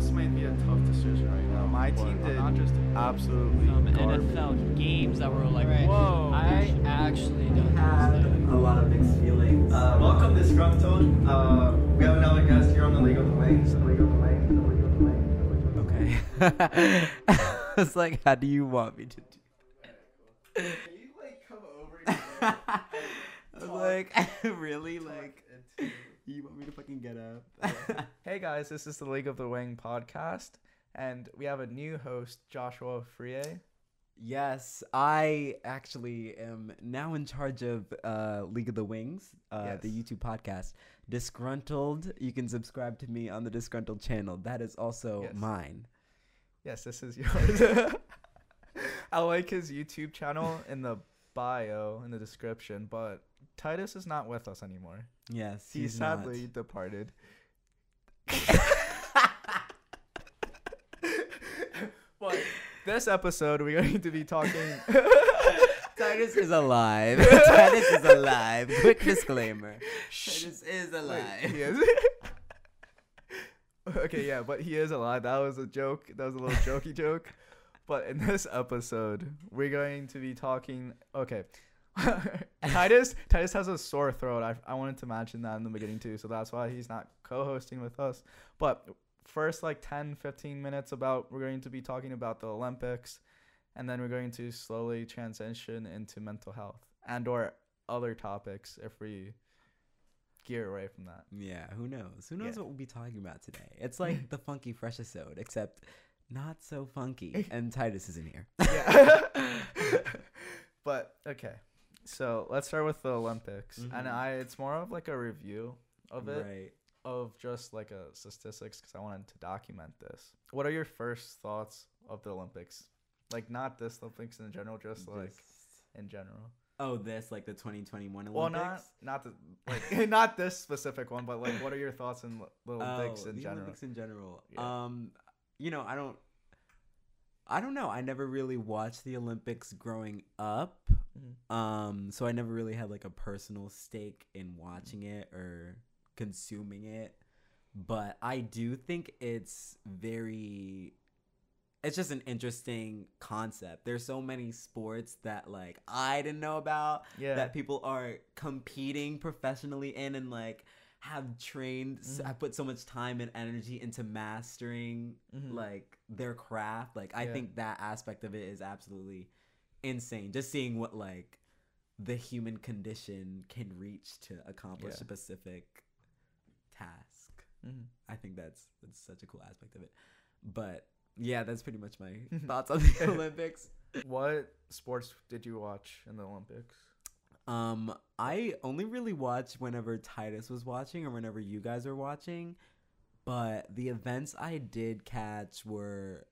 this might be a tough decision right now. my team did not just absolutely Some garbage. NFL games that were like, Right. whoa. I actually don't had understand. a lot of mixed feelings. Uh, welcome, Disgruntled. Uh, we have another guest here on the League of the Wings. The League of the Wings. The League of the Wings. The League of the Okay. it's like, how do you want me to do? Can you like come over here? I was like, really? Like, you want me to fucking get up? Hey guys, this is the League of the Wing podcast, and we have a new host, Joshua Frie. yes, I actually am now in charge of uh, League of the Wings, uh, the YouTube podcast. Disgruntled, you can subscribe to me on the Disgruntled channel. That is also Yes. mine. Yes, this is yours. I like his YouTube channel in the bio in the description, but Titus is not with us anymore. Yes, He sadly not. departed. but this episode, we're going to be talking. Titus is alive. Titus is alive. Quick disclaimer. Titus is Wait, alive. he is. okay, yeah, but he is alive. That was a joke. That was a little jokey joke. But in this episode, we're going to be talking. Okay. Titus Titus has a sore throat. I, I wanted to mention that in the beginning too, so that's why he's not co-hosting with us. But first like 10 15 minutes about we're going to be talking about the Olympics and then we're going to slowly transition into mental health and or other topics if we gear away from that. Yeah, who knows? Who knows Yeah. what we'll be talking about today? It's like the funky fresh episode, except not so funky. And Titus isn't here. Yeah. but okay. So let's start with the Olympics. And Mhm. I it's more of like a review of it Right. of just like a statistics cuz I wanted to document this. What are your first thoughts of the Olympics? Like not this Olympics in general, just like in general. oh, this like the 2021 Olympics. Well, not not the like not this specific one, but like what are your thoughts on the Olympics oh, in the general? Olympics in general. Yeah. Um, you know, I don't. I don't know. I never really watched the Olympics growing up. Mhm. Um, so I never really had like a personal stake in watching it or consuming it. But I do think it's very it's just an interesting concept. There's so many sports that like I didn't know about Yeah. that people are competing professionally in and like have trained Mhm. have put so much time and energy into mastering Mhm. like their craft like i Yeah. think that aspect of it is absolutely insane just seeing what like the human condition can reach to accomplish Yeah. a specific task Mhm. i think that's that's such a cool aspect of it but yeah that's pretty much my thoughts on the olympics What sports did you watch in the Olympics? Um, I only really watch whenever Titus was watching or whenever you guys are watching. But the events I did catch were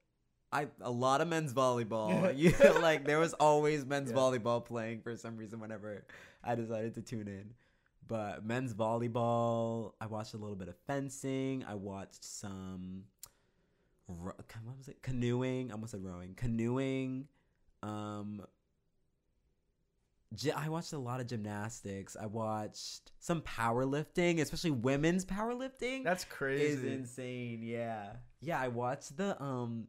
I a lot of men's volleyball. you like there was always men's Yeah. volleyball playing for some reason whenever I decided to tune in. But men's volleyball, I watched a little bit of fencing. I watched some ro- what was it? Canoeing. I almost said rowing. Canoeing. Um Gy- I watched a lot of gymnastics. I watched some powerlifting, especially women's powerlifting. That's is crazy. insane. Yeah, yeah. I watched the um,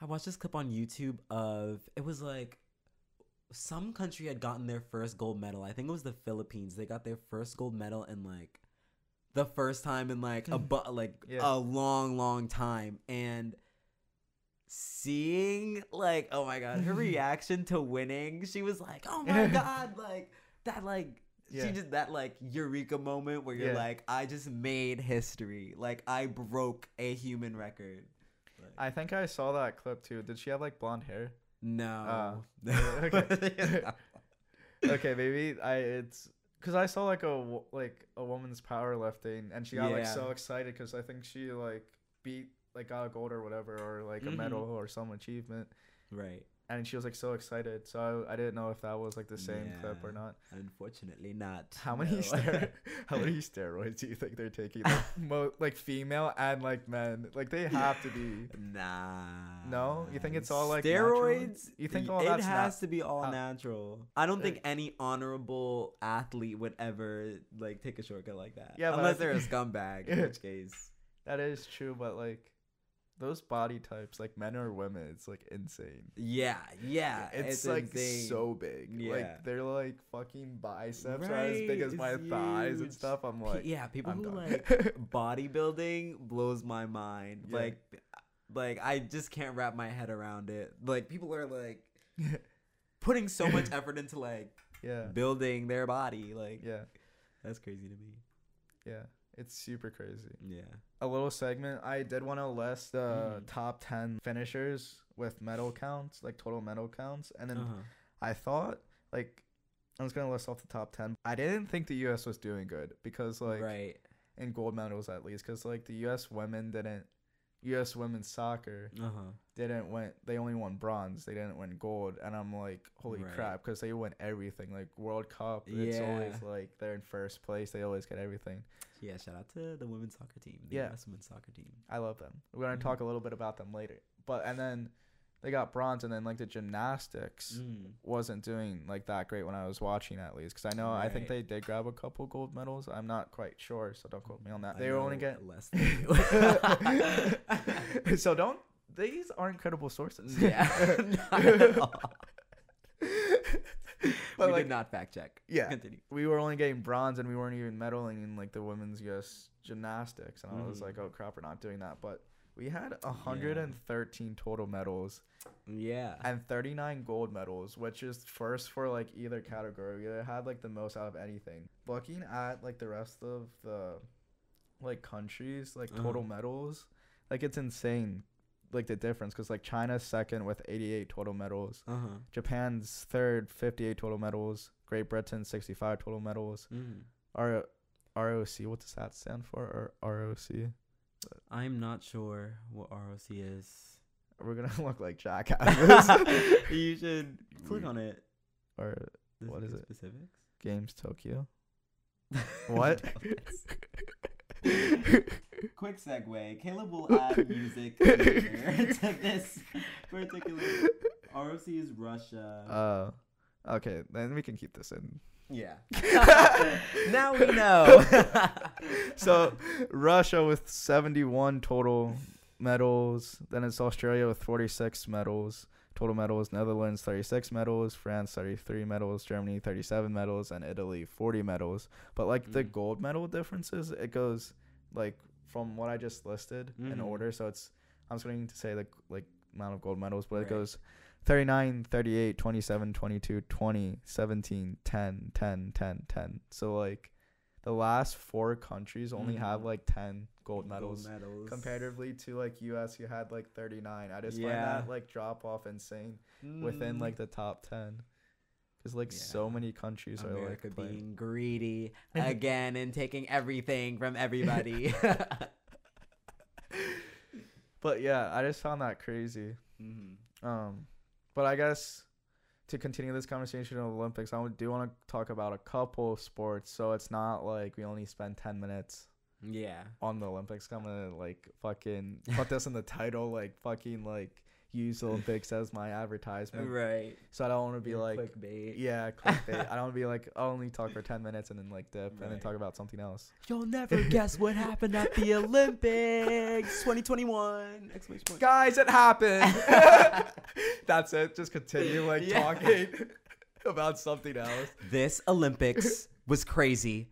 I watched this clip on YouTube of it was like some country had gotten their first gold medal. I think it was the Philippines. They got their first gold medal in like the first time in like a bu- like Yeah. a long, long time, and seeing like oh my god her reaction to winning she was like oh my god like that like Yeah. she just that like eureka moment where you're Yeah. like i just made history like i broke a human record I think I saw that clip too. Did she have like blonde hair? no okay. Okay, maybe I it's because I saw like a like a woman's powerlifting and she got like so excited because I think she like beat like got a gold or whatever or like a Mhm. medal or some achievement right and she was like so excited. So I, I didn't know if that was like the same clip or not. unfortunately not How many no. ster- how many steroids do you think they're taking? Like, mo- like female and like men, like they have to be. Nah. No? You think it's all, like, natural? steroids? You think all it has nat- to be all natural? I don't think any honorable athlete would ever like take a shortcut like that. Yeah, I unless they're a scumbag, in which case. That is true, but like, those body types, like men or women, it's like insane. Yeah, yeah. It's, like insane. so big. Yeah. Like they're like fucking biceps are as big as Right, my it's thighs and stuff. I'm like, yeah, people I'm who done. like bodybuilding blows my mind. Yeah. Like, like I just can't wrap my head around it. Like people are like putting so much effort into like yeah, building their body. Like yeah, that's crazy to me. yeah. It's super crazy. Yeah. A little segment. I did want to list the Mhm. top ten finishers with medal counts, like total medal counts, and then Uh-huh. I thought like I was gonna list off the top ten. I didn't think the U.S. was doing good because like right. in gold medals at least, because like the U.S. women didn't, U.S. women's soccer Uh huh. didn't win. They only won bronze. They didn't win gold, and I'm like, holy Right. crap, because they win everything. Like World Cup, it's always like they're in first place. They always get everything. Yeah. Shout out to the women's soccer team. The Yeah. US women's soccer team. I love them. We're gonna Mhm. talk a little bit about them later. But and then they got bronze, and then like the gymnastics Mm. wasn't doing like that great when I was watching at least, because I know I think they did grab a couple gold medals. I'm not quite sure, so don't quote me on that. I They were only getting less than you. so don't these aren't credible sources. yeah. But we like did not fact check. Yeah. Continue. we were only getting bronze and we weren't even medaling in like the women's US gymnastics and I was Mhm. like, oh crap, we're not doing that. But we had 113 total medals Yeah. and 39 gold medals, which is first for like either category. We had like the most out of anything. Looking at like the rest of the like countries, like total Uh-huh. medals, like it's insane. Like the difference, because like China's second with 88 total medals, Uh huh. Japan's third, 58 total medals, Great Britain 65 total medals. Mm. R ROC, what does that stand for? Or ROC? I'm not sure what ROC is. We're gonna look like jackasses. you should click on it. or What is it? Specifics. Games Tokyo. What? Quick segue. Caleb will add music to this particular. ROC is Russia. Uh, okay, then we can keep this in. Yeah. now we know. So Russia with 71 total medals. Then it's Australia with 46 medals. Total medals. Netherlands 36 medals. France 33 medals. Germany 37 medals. And Italy 40 medals. But like the Mm. gold medal differences, it goes like from what I just listed in Mhm. order. So it's I'm just going to say the like amount of gold medals, but Right. it goes 39, 38, 27, 22, 20, 17, 10, 10, 10, 10. So like the last four countries only have Mhm. like 10 gold medals Gold medals. comparatively to like US you had like 39. I just Yeah. find that like drop off insane within Mm. like the top 10. Cuz like so many countries are like playing. being greedy again and taking everything from everybody. But yeah, I just found that crazy. mm-hmm. Um, but I guess to continue this conversation on the Olympics, I do want to talk about a couple sports, so it's not like we only spend ten minutes Yeah. on the Olympics. I'm gonna like fucking put this in the title, like fucking like use Olympics as my advertisement. Right. So I don't want to be like, clickbait. yeah, clickbait. I don't want to be like, I'll only talk for ten minutes and then like dip and then talk about something else. You'll never guess what happened at the Olympics 2021! Exclamation point. Guys, it happened. That's it. Just continue like Yeah. talking about something else. This Olympics was crazy.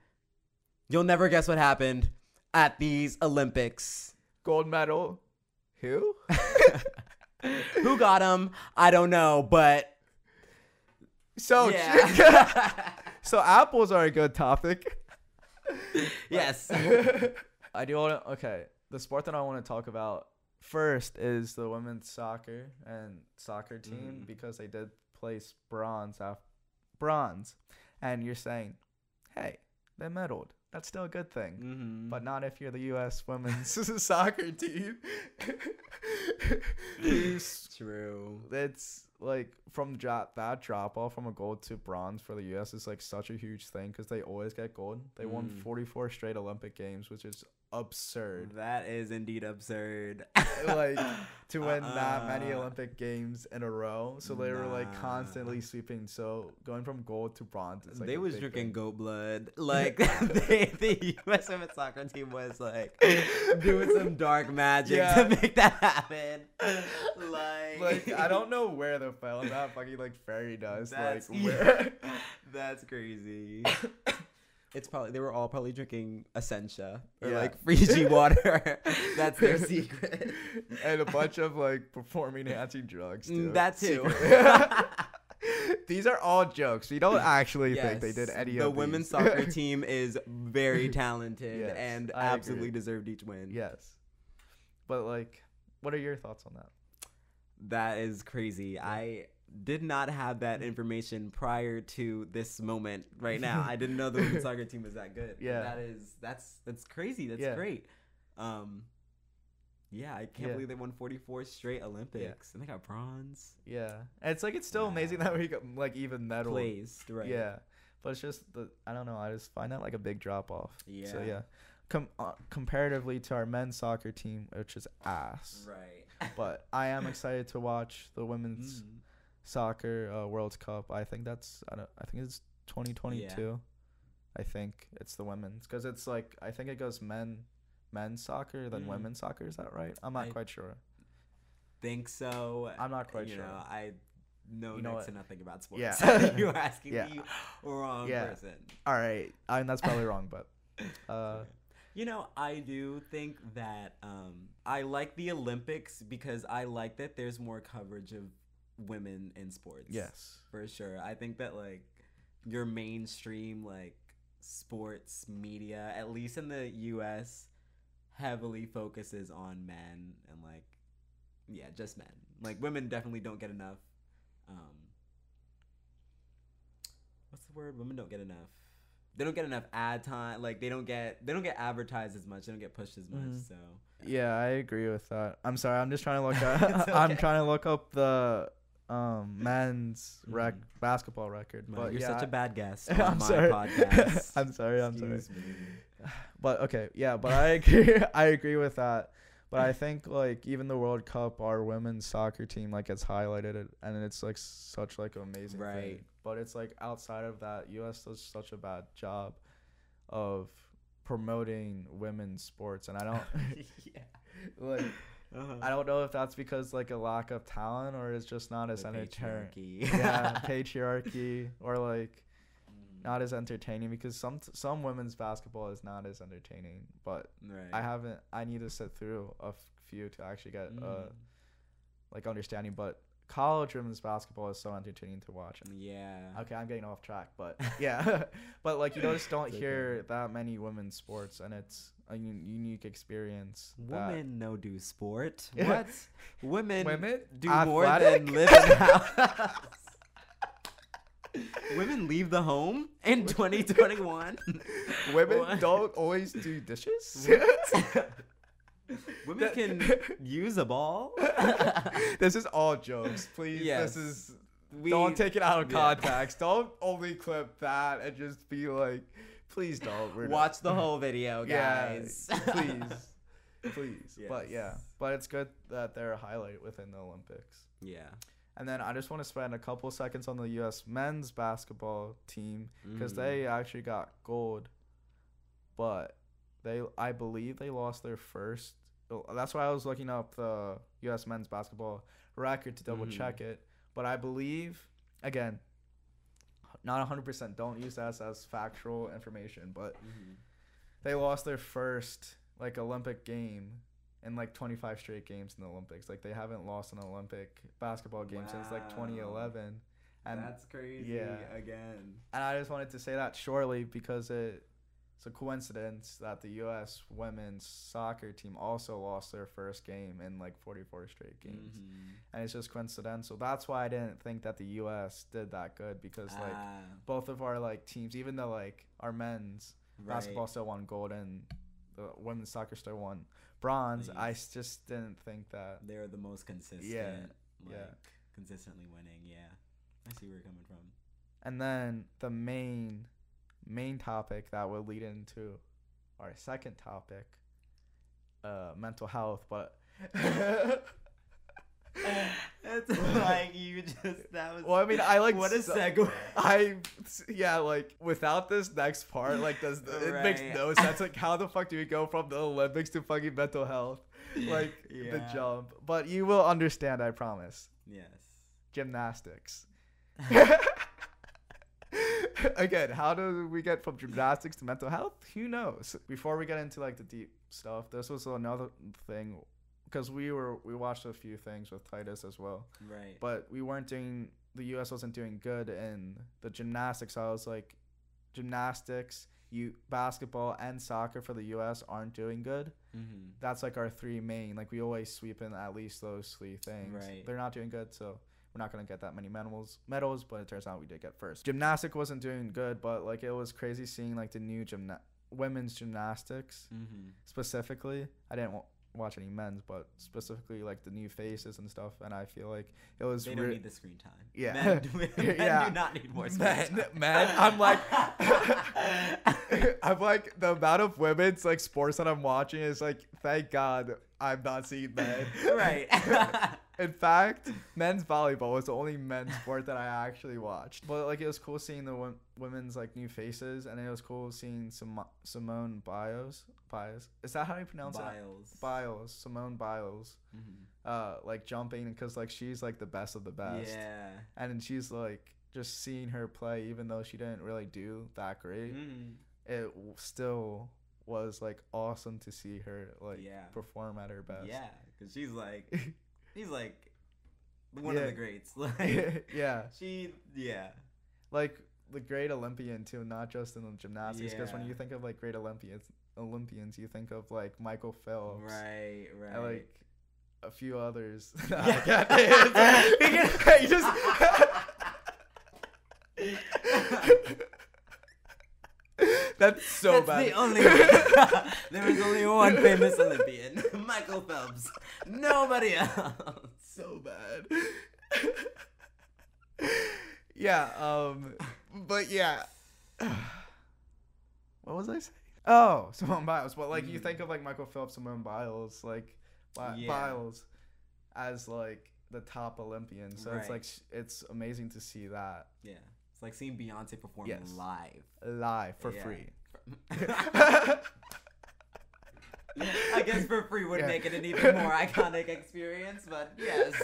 You'll never guess what happened at these Olympics. Gold medal. Who? Who got them? I don't know, but So yeah. so apples are a good topic. yes. I do want to. Okay, the sport that I want to talk about first is the women's soccer and soccer team Mm. because they did place bronze af- bronze, and you're saying, hey, they medaled. That's still a good thing. Mm-hmm. But not if you're the U.S. women's soccer team. Who's true. it's like from drop that drop off from a gold to bronze for the U.S. is like such a huge thing because they always get gold. They won Mm. 44 straight Olympic games, which is absurd. That is indeed absurd. like to win that many Uh-uh. Olympic games in a row. So they were like constantly sweeping. So going from gold to bronze, like, they was drinking thing. goat blood. Like they, the U.S. women's soccer team was like doing some dark magic Yeah. to make that happen. Like, Like I don't know where they found that fucking like fairy dust. That's like where? That's crazy. It's probably they were all probably drinking Essentia or Yeah. like Fiji water. That's their secret. and a bunch of like performing enhancing drugs. Too. Mm, That too. These are all jokes. We don't actually think they did Yes, any the of women's soccer team is very talented Yes, and I agree. absolutely deserved each win. yes, but like, what are your thoughts on that? That is crazy. I did not have that information prior to this moment right now. I didn't know the women's soccer team was that good. Yeah. That is that's that's crazy. That's Yeah. great. Um yeah, I can't Yeah. believe they won 44 straight Olympics and they got bronze. Yeah, and it's like it's still amazing that we got like even medal. Placed, right? Yeah, but it's just the I don't know. I just find that like a big drop off. Yeah. So Yeah. yeah, Com- uh, comparatively to our men's soccer team, which is ass. Right. But I am excited to watch the women's Mm. Soccer uh, World Cup. I think that's I don't I think it's 2022. I think it's the women's because it's like I think it goes men men's soccer then Mm. women's soccer. Is that right? I'm not I- quite sure. Think so. I'm not quite you sure. Know, I know You know next what? to nothing about sports. Yeah. You're asking Yeah. the wrong Yeah. person. All right, I mean that's probably wrong, but uh, You know, I do think that um, I like the Olympics because I like that there's more coverage of women in sports. yes, for sure. I think that like your mainstream like sports media, at least in the U.S., heavily focuses on men and like yeah, just men. Like women definitely don't get enough. Um, what's the word? Women don't get enough. They don't get enough ad time. Like they don't get they don't get advertised as much. They don't get pushed as much. Mhm. So yeah, I agree with that. I'm sorry, I'm just trying to look up. I'm trying to look up the um men's rec Mhm. basketball record. Well, But you're yeah, such a bad guest. I'm my sorry. Podcast. I'm sorry. I'm sorry. Excuse me. But okay, yeah, but I agree. I agree with that. But I think like even the World Cup, our women's soccer team like gets highlighted, it- and it's like such like an amazing Right. thing. But it's like outside of that, U.S. does such a bad job of promoting women's sports, and I don't yeah. like. Uh-huh. I don't know if that's because like a lack of talent or it's just not as entertaining. patriarchy. yeah, patriarchy or like Mm, not as entertaining because some some women's basketball is not as entertaining. But right. I haven't. I need to sit through a f- few to actually get uh Mm, like understanding. But college women's basketball is so entertaining to watch. yeah. Okay, I'm getting off track, but yeah, but like you just don't hear that many women's sports, and it's a un- unique experience. that- Women no do sport. What? Women Women do more Athletic? than live in house. Women leave the home in 2021. women What? don't always do dishes. Women That- can use a ball. this is all jokes, please. Yes. This is We don't take it out of yeah. context. Don't only clip that and just be like, please don't. We're not- watch the whole video, Yeah, guys. please, please. But yeah, but it's good that they're a highlight within the Olympics. Yeah. And then I just want to spend a couple seconds on the U.S. men's basketball team because Mm. they actually got gold, but they I believe they lost their first. That's why I was looking up the U.S. men's basketball record to double Mhm. check it. But I believe again, not 100%. Don't use that as factual information, but Mhm. they lost their first like Olympic game in like 25 straight games in the Olympics. Like they haven't lost an Olympic basketball game since like 2011. And That's crazy. yeah. Again. and I just wanted to say that shortly because it it's a coincidence that the US women's soccer team also lost their first game in like 44 straight games. Mhm. And it's just coincidental. That's why I didn't think that the US did that good because like Ah, both of our like teams even though like our men's right. basketball still won gold and the women's soccer still won bronze. I just didn't think that. They're the most consistent. Yeah, Like, yeah. consistently winning. Yeah, I see where you're coming from. And then the main main topic that will lead into our second topic, uh, mental health. But It's like you just that was. well, I mean, I like what a so- segue. I yeah, like without this next part, like does it makes no sense. Like how the fuck do we go from the Olympics to fucking mental health? Like the jump. But you will understand, I promise. Yes. Gymnastics. Again, how do we get from gymnastics to mental health? Who knows? Before we get into like the deep stuff, this was another thing because we were we watched a few things with Titus as well Right. but we weren't doing the US wasn't doing good in the gymnastics. So I was like gymnastics, you basketball and soccer for the US aren't doing good. mm-hmm. That's like our three main. Like we always sweep in at least those three things. Right. They're not doing good, so we're not gonna get that many medals medals, but it turns out we did get first. Gymnastic wasn't doing good, but like it was crazy seeing like the new gymna- women's gymnastics Mm-hmm. specifically. I didn't wa- watch any men's, but specifically like the new faces and stuff. And I feel like it was They don't re- need the screen time. Yeah. Men do, men Yeah. do not need more screen Man, time. man, I'm like, I'm like the amount of women's like sports that I'm watching is like, thank God I'm not seeing men. right. In fact, men's volleyball was the only men's sport that I actually watched. But like, it was cool seeing the wom- women's like new faces, and it was cool seeing Sim- Simone Biles. Biles, is that how you pronounce it? Biles. Biles, Simone Biles. Mhm. Uh, like jumping because like she's like the best of the best. Yeah. and then she's like just seeing her play even though she didn't really do that great Mm. it w- still was like awesome to see her like Yeah. perform at her best Yeah, because she's like, he's like one of the greats. Like yeah she, yeah, like the great olympian too not just in the gymnastics because when you think of like great olympians olympians you think of like michael phelps right, right. and like a few others Yeah. yeah. you just That's so That's bad. the only there is only one famous Olympian, Michael Phelps. Nobody else. so bad. yeah, um but yeah. what was I saying? Oh, Simone Biles. But like you Mm. think of like Michael Phelps, Simone Biles, like Bi- Yeah. Biles as like the top Olympian. So it's like sh- it's amazing to see that Yeah, it's like seeing Beyonce perform Yes. live. live for Yeah. free. I guess for free would Yeah. make it an even more iconic experience, but yes.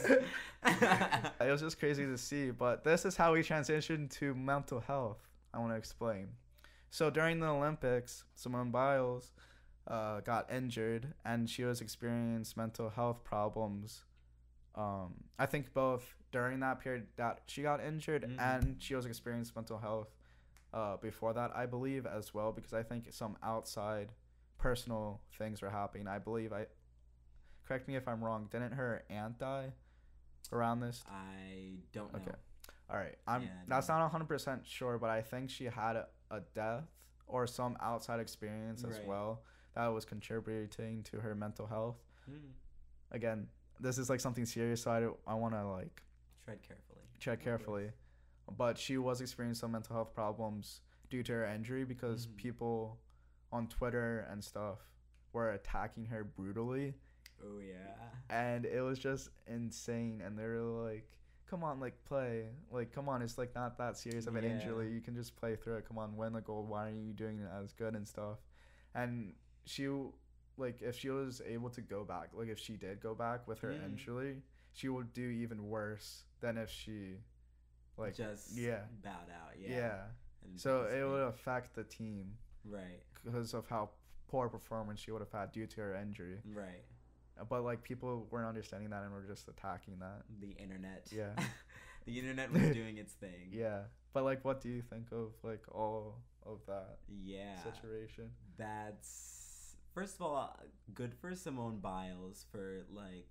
It was just crazy to see, but this is how we transition to mental health. I want to explain. So during the Olympics, Simone Biles uh, got injured and she was experiencing mental health problems. Um, I think both during that period that she got injured Mhm. and she was experiencing mental health uh, before that, I believe as well, because I think some outside personal things were happening. I believe I correct me if I'm wrong. Didn't her aunt die around this I don't know. Okay. All right. I'm Yeah, that's no. not 100% sure, but I think she had a, a death or some outside experience as Right. well that was contributing to her mental health. Mm. Again, this is like something serious, so I, I want to like Tread carefully. check carefully. But she was experiencing some mental health problems due to her injury because Mhm. people on Twitter and stuff were attacking her brutally Oh yeah. and it was just insane and they were like come on like play like come on it's like not that serious of an Yeah. injury you can just play through it come on win the gold why aren't you doing it as good and stuff and she like if she was able to go back like if she did go back with her Mm. injury she would do even worse than if she like just yeah bowed out. yeah, Yeah. and so it would affect the team Right. because of how poor performance she would have had due to her injury Right. Uh, but like people weren't understanding that and were just attacking that The internet. Yeah. the internet was doing its thing. Yeah, but like, what do you think of like all of that Yeah. situation? That's first of all uh, good for Simone Biles for like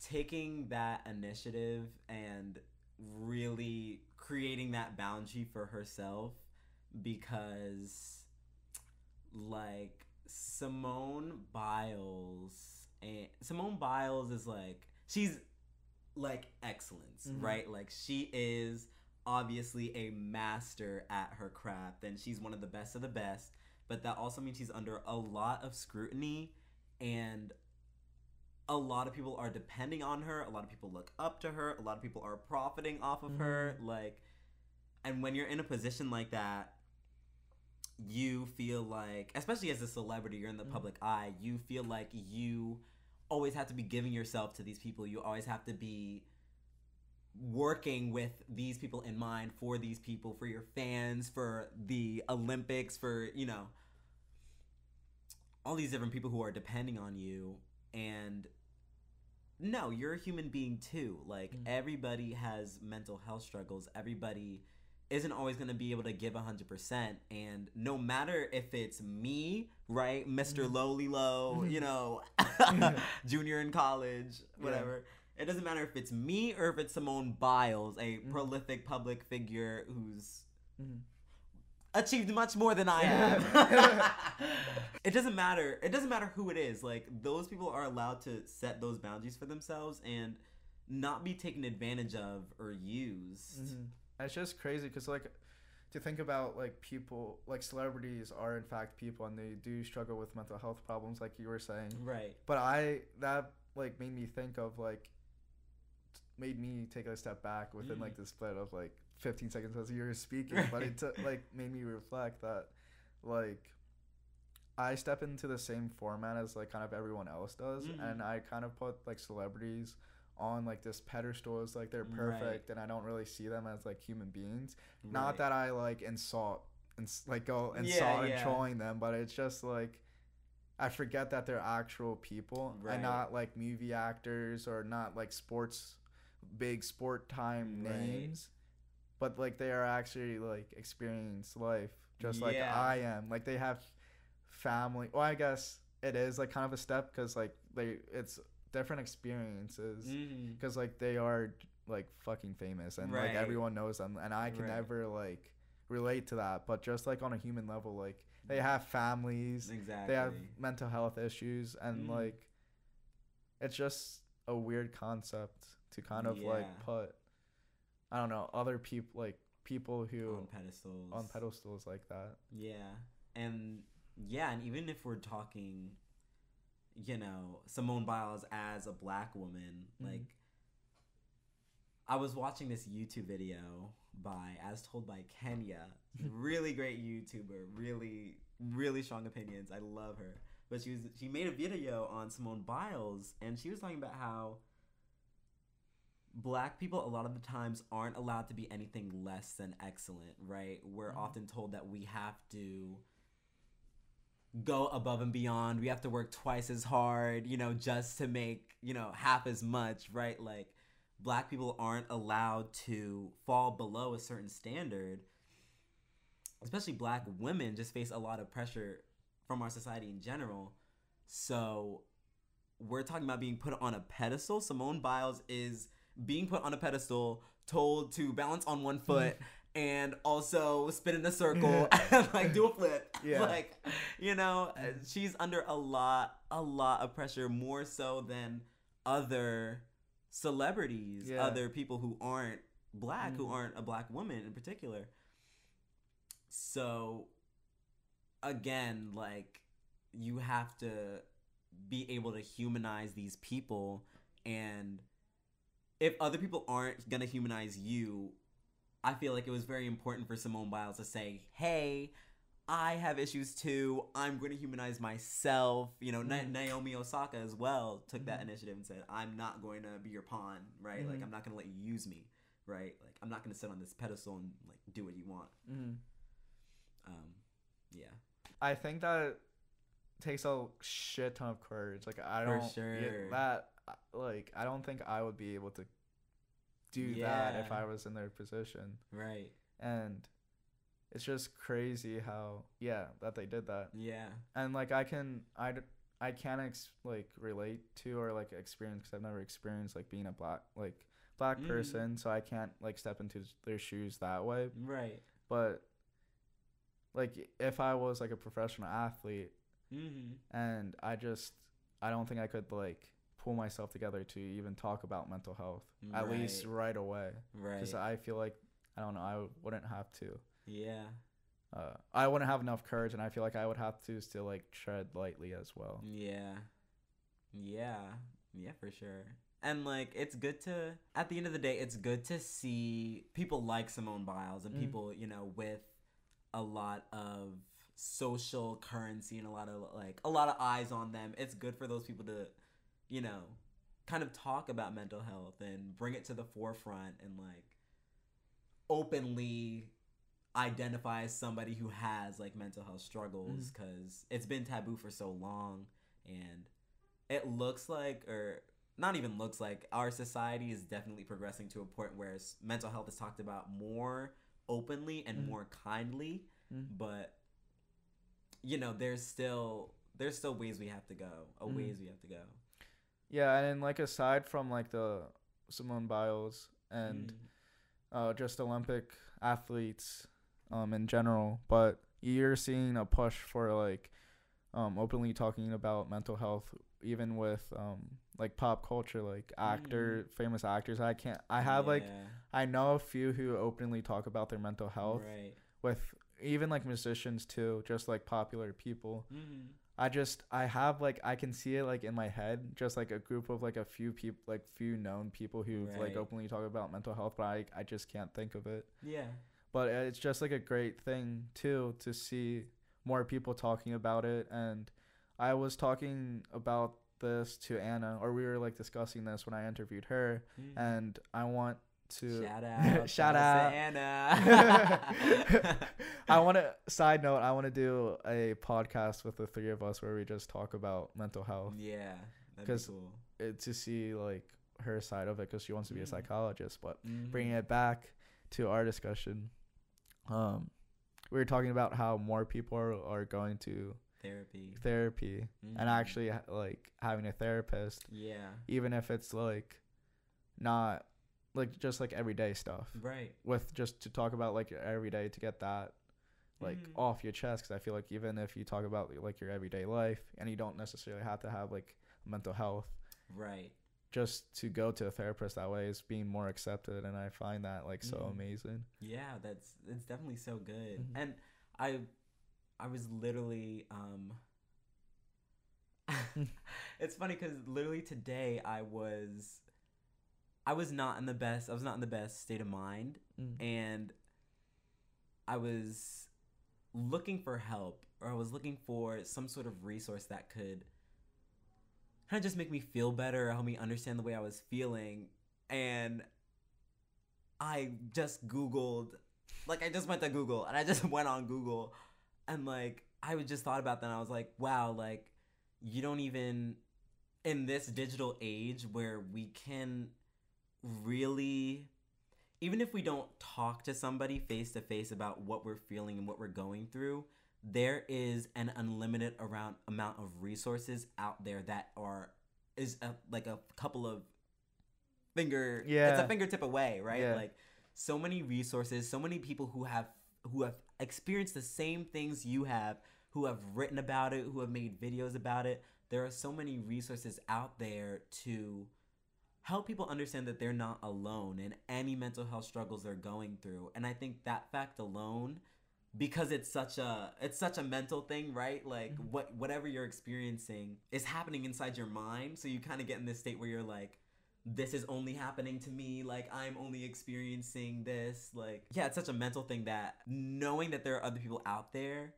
taking that initiative and really creating that boundary for herself because like Simone Biles and Simone Biles is like she's like excellence, Mhm. right? Like she is obviously a master at her craft and she's one of the best of the best, but that also means she's under a lot of scrutiny and a lot of people are depending on her, a lot of people look up to her, a lot of people are profiting off of her, like and when you're in a position like that, you feel like especially as a celebrity, you're in the Mhm. public eye, you feel like you always have to be giving yourself to these people. You always have to be working with these people in mind for these people, for your fans, for the Olympics, for, you know, all these different people who are depending on you. And no, you're a human being too. Like, Mm. everybody has mental health struggles. Everybody isn't always going to be able to give 100%. And no matter if it's me, right, Mr. Mhm. Lowly Low, you know, junior in college, Yeah. whatever. It doesn't matter if it's me or if it's Simone Biles, a Mhm. prolific public figure who's Mhm. Achieved much more than I have. it doesn't matter. It doesn't matter who it is. Like those people are allowed to set those boundaries for themselves and not be taken advantage of or used. Mhm. It's just crazy because like to think about like people like celebrities are in fact people and they do struggle with mental health problems like you were saying. Right. But I that like made me think of like made me take a step back within Mm. like the split of like 15 seconds as you were speaking. But it took like made me reflect that like I step into the same format as like kind of everyone else does, Mhm. and I kind of put like celebrities on like this pedestal as like they're Right. perfect, and I don't really see them as like human beings. Right. Not that I like insult and like go Yeah, insult yeah. and trolling them, but it's just like I forget that they're actual people Right. and not like movie actors or not like sports big sport time Right. names, but like they are actually like experienced life just like Yeah. I am. Like they have family. Well, I guess it is like kind of a step because like they it's different experiences because like they are like fucking famous and Right. like everyone knows them and i can Right. never like relate to that but just like on a human level like they have families Exactly. they have mental health issues and Mhm. like it's just a weird concept to kind of like put i don't know other people like people who on pedestals. on pedestals like that Yeah. And yeah, and even if we're talking, you know, Simone Biles as a black woman, Mhm. like I was watching this YouTube video by As Told by Kenya. really great YouTuber, really really strong opinions. I love her. But she was she made a video on Simone Biles and she was talking about how black people a lot of the times aren't allowed to be anything less than excellent, right? We're Mhm. often told that we have to go above and beyond. We have to work twice as hard, you know, just to make, you know, half as much, right? Like black people aren't allowed to fall below a certain standard. Especially black women just face a lot of pressure from our society in general. So we're talking about being put on a pedestal. Simone Biles is being put on a pedestal, told to balance on one foot and also spin in a circle and like do a flip. Yeah. Like, you know, uh, she's under a lot, a lot of pressure, more so than other celebrities, Yeah. other people who aren't black, who Mhm. aren't a black woman in particular. So, again, like, you have to be able to humanize these people and if other people aren't gonna humanize you i feel like it was very important for simone biles to say hey i have issues too i'm gonna humanize myself you know Na- Mhm. naomi osaka as well took that Mhm. initiative and said i'm not going to be your pawn right like Mhm. i'm not gonna let you use me right like i'm not gonna sit on this pedestal and like do what you want mm-hmm. um yeah I think that takes a shit ton of courage. Like I don't yeah, sure. that uh, like I don't think I would be able to do that if I was in their position. right And it's just crazy how yeah that they did that. yeah And like I can I I can't ex- like relate to or like experience because I've never experienced like being a black like black Mhm. person, so I can't like step into their shoes that way. right But like if I was like a professional athlete mm-hmm. and I just I don't think I could like pull myself together to even talk about mental health at least Right. right away Right. because I feel like I don't know I wouldn't have to. yeah. Uh, I wouldn't have enough courage, and I feel like I would have to still like tread lightly as well. Yeah. Yeah. Yeah, for sure. And like it's good to at the end of the day, it's good to see people like Simone Biles and Mm. people, you know, with a lot of social currency and a lot of like a lot of eyes on them. It's good for those people to, you know, kind of talk about mental health and bring it to the forefront and like openly identify as somebody who has like mental health struggles because it's been taboo for so long and it looks like or not even looks like our society is definitely progressing to a point where mental health is talked about more openly and Mhm. more kindly Mhm. but you know there's still there's still ways we have to go a Mhm. ways we have to go Yeah, and then like aside from like the Simone Biles and Mm. uh, just Olympic athletes um, in general, but you're seeing a push for like um, openly talking about mental health, even with um, like pop culture, like actor, famous actors. I can't. I have like I know a few who openly talk about their mental health right with even like musicians too, just like popular people. mm-hmm. I just I have like I can see it like in my head, just like a group of like a few people, like few known people who've Right. like openly talk about mental health, but I I just can't think of it. yeah But it's just like a great thing too to see more people talking about it, and I was talking about this to Anna, or we were like discussing this when I interviewed her, Mhm. and I want to shout out shout out Anna. I want to side note. I want to do a podcast with the three of us where we just talk about mental health yeah that'd be cool to see like her side of it because she wants to be a Mhm. psychologist. But Mhm. bringing it back to our discussion, um, we were talking about how more people are, are going to therapy therapy Mhm. and actually like having a therapist, yeah even if it's like not like just like everyday stuff. right with just to talk about like your everyday to get that like Mhm. off your chest because i feel like even if you talk about like your everyday life and you don't necessarily have to have like mental health right just to go to a therapist that way is being more accepted and i find that like so Mhm. amazing Yeah, that's it's definitely so good. Mhm. And I I was literally um It's funny cuz literally today I was I was not in the best I was not in the best state of mind. Mm. And I was looking for help or I was looking for some sort of resource that could kind of just make me feel better or help me understand the way I was feeling. And I just googled like I just went to Google and I just went on Google and like I was just thought about that and I was like wow like you don't even in this digital age where we can really even if we don't talk to somebody face to face about what we're feeling and what we're going through, there is an unlimited around amount of resources out there that are is a, like a couple of finger yeah it's a fingertip away, right? Yeah. Like so many resources, so many people who have who have experienced the same things you have, who have written about it, who have made videos about it. There are so many resources out there to help people understand that they're not alone in any mental health struggles they're going through. And i think that fact alone because it's such a it's such a mental thing right? Like Mhm. what whatever you're experiencing is happening inside your mind. So you kind of get in this state where you're like this is only happening to me. Like i'm only experiencing this. Like yeah it's such a mental thing that knowing that there are other people out there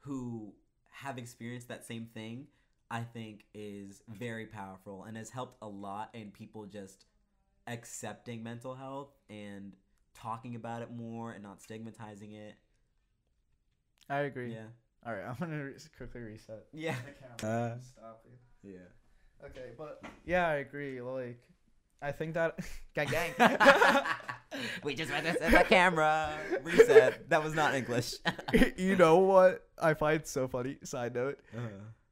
who have experienced that same thing I think is very powerful and has helped a lot in people just accepting mental health and talking about it more and not stigmatizing it. i agree Yeah. all right i'm gonna re- quickly reset Yeah. the camera Uh. stop it Yeah. okay but yeah i agree like i think that gang gang we just read this in the camera. Reset. That was not English. you know what I find so funny? Side note, Uh-huh.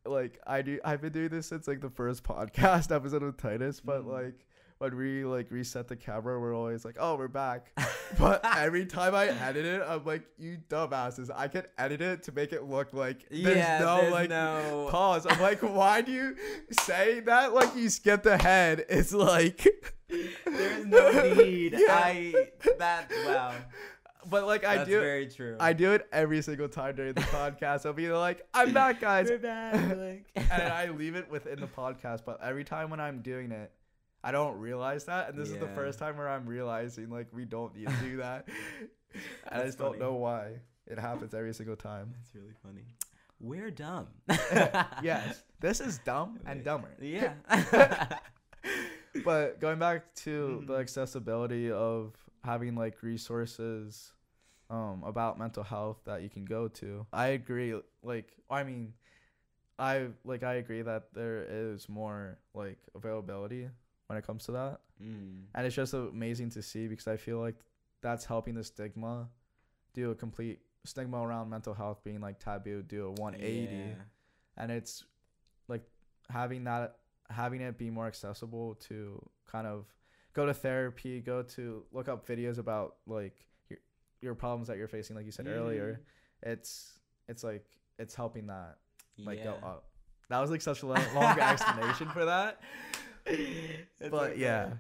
Like I do, I've been doing this since like the first podcast episode with Titus, but Mhm. like when we like reset the camera, we're always like, "Oh, we're back." But every time I edit it, I'm like, "You dumbasses! I can edit it to make it look like there's yeah, no there's like no. pause." I'm like, "Why do you say that like you skipped ahead?" It's like There's no need. Yeah. I that wow. But like I That's do, very true. I do it every single time during the podcast. I'll be like, "I'm back, guys," We're back, like- and I leave it within the podcast. But every time when I'm doing it, I don't realize that, and this is the first time where I'm realizing like we don't need to do that. and I just don't know why it happens every single time. That's really funny. We're dumb. yes, this is dumb and dumber. Yeah. But going back to the Mhm. accessibility of having like resources um about mental health that you can go to. I agree like I mean I like I agree that there is more like availability when it comes to that. Mm. And it's just amazing to see because I feel like that's helping the stigma do a complete stigma around mental health being like taboo do a 180 Yeah. and it's like having that having it be more accessible to kind of go to therapy go to look up videos about like your, your problems that you're facing like you said mm-hmm. earlier. It's it's like it's helping that like go up. That was like such a lo- long explanation for that. It's but okay. yeah.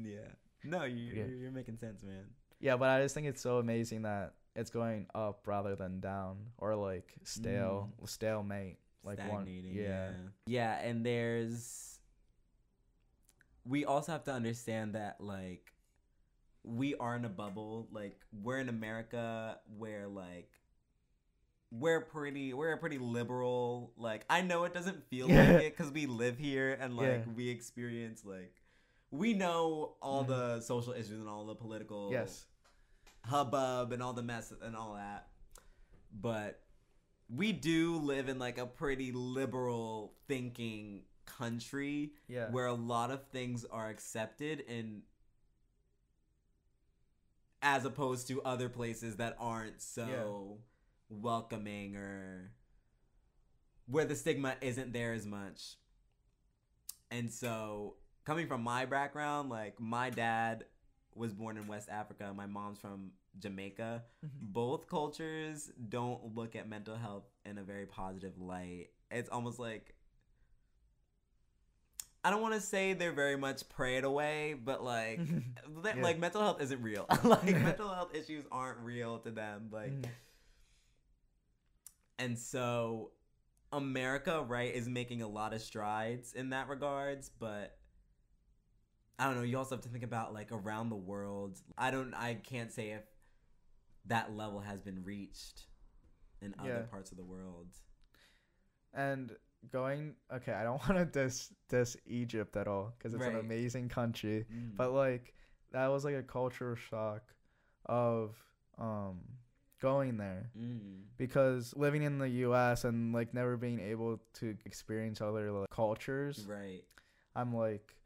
Yeah. No, you, Yeah. you're, making sense, man. yeah but i just think it's so amazing that it's going up rather than down or like stale mm. stalemate like one. Stagnating, yeah. Yeah, and there's we also have to understand that like we are in a bubble. Like we're in America where like we're pretty we're a pretty liberal like I know it doesn't feel Yeah. like it cuz we live here and like Yeah. we experience like we know all Mhm. the social issues and all the political yes hubbub and all the mess and all that. But we do live in like a pretty liberal thinking country yeah where a lot of things are accepted and as opposed to other places that aren't so welcoming or where the stigma isn't there as much. And so coming from my background, like my dad was born in West Africa, my mom's from Jamaica. Mhm. Both cultures don't look at mental health in a very positive light. It's almost like I don't want to say they're very much prayed away, but like Yeah. like mental health isn't real. like mental health issues aren't real to them. Like Mhm. and so America, right, is making a lot of strides in that regards, but I don't know, you also have to think about like around the world. I don't I can't say if that level has been reached in other parts of the world. and going okay i don't want to diss diss egypt at all because it's an amazing country Mm. but like that was like a cultural shock of um going there Mm. because living in the us and like never being able to experience other like cultures right. i'm like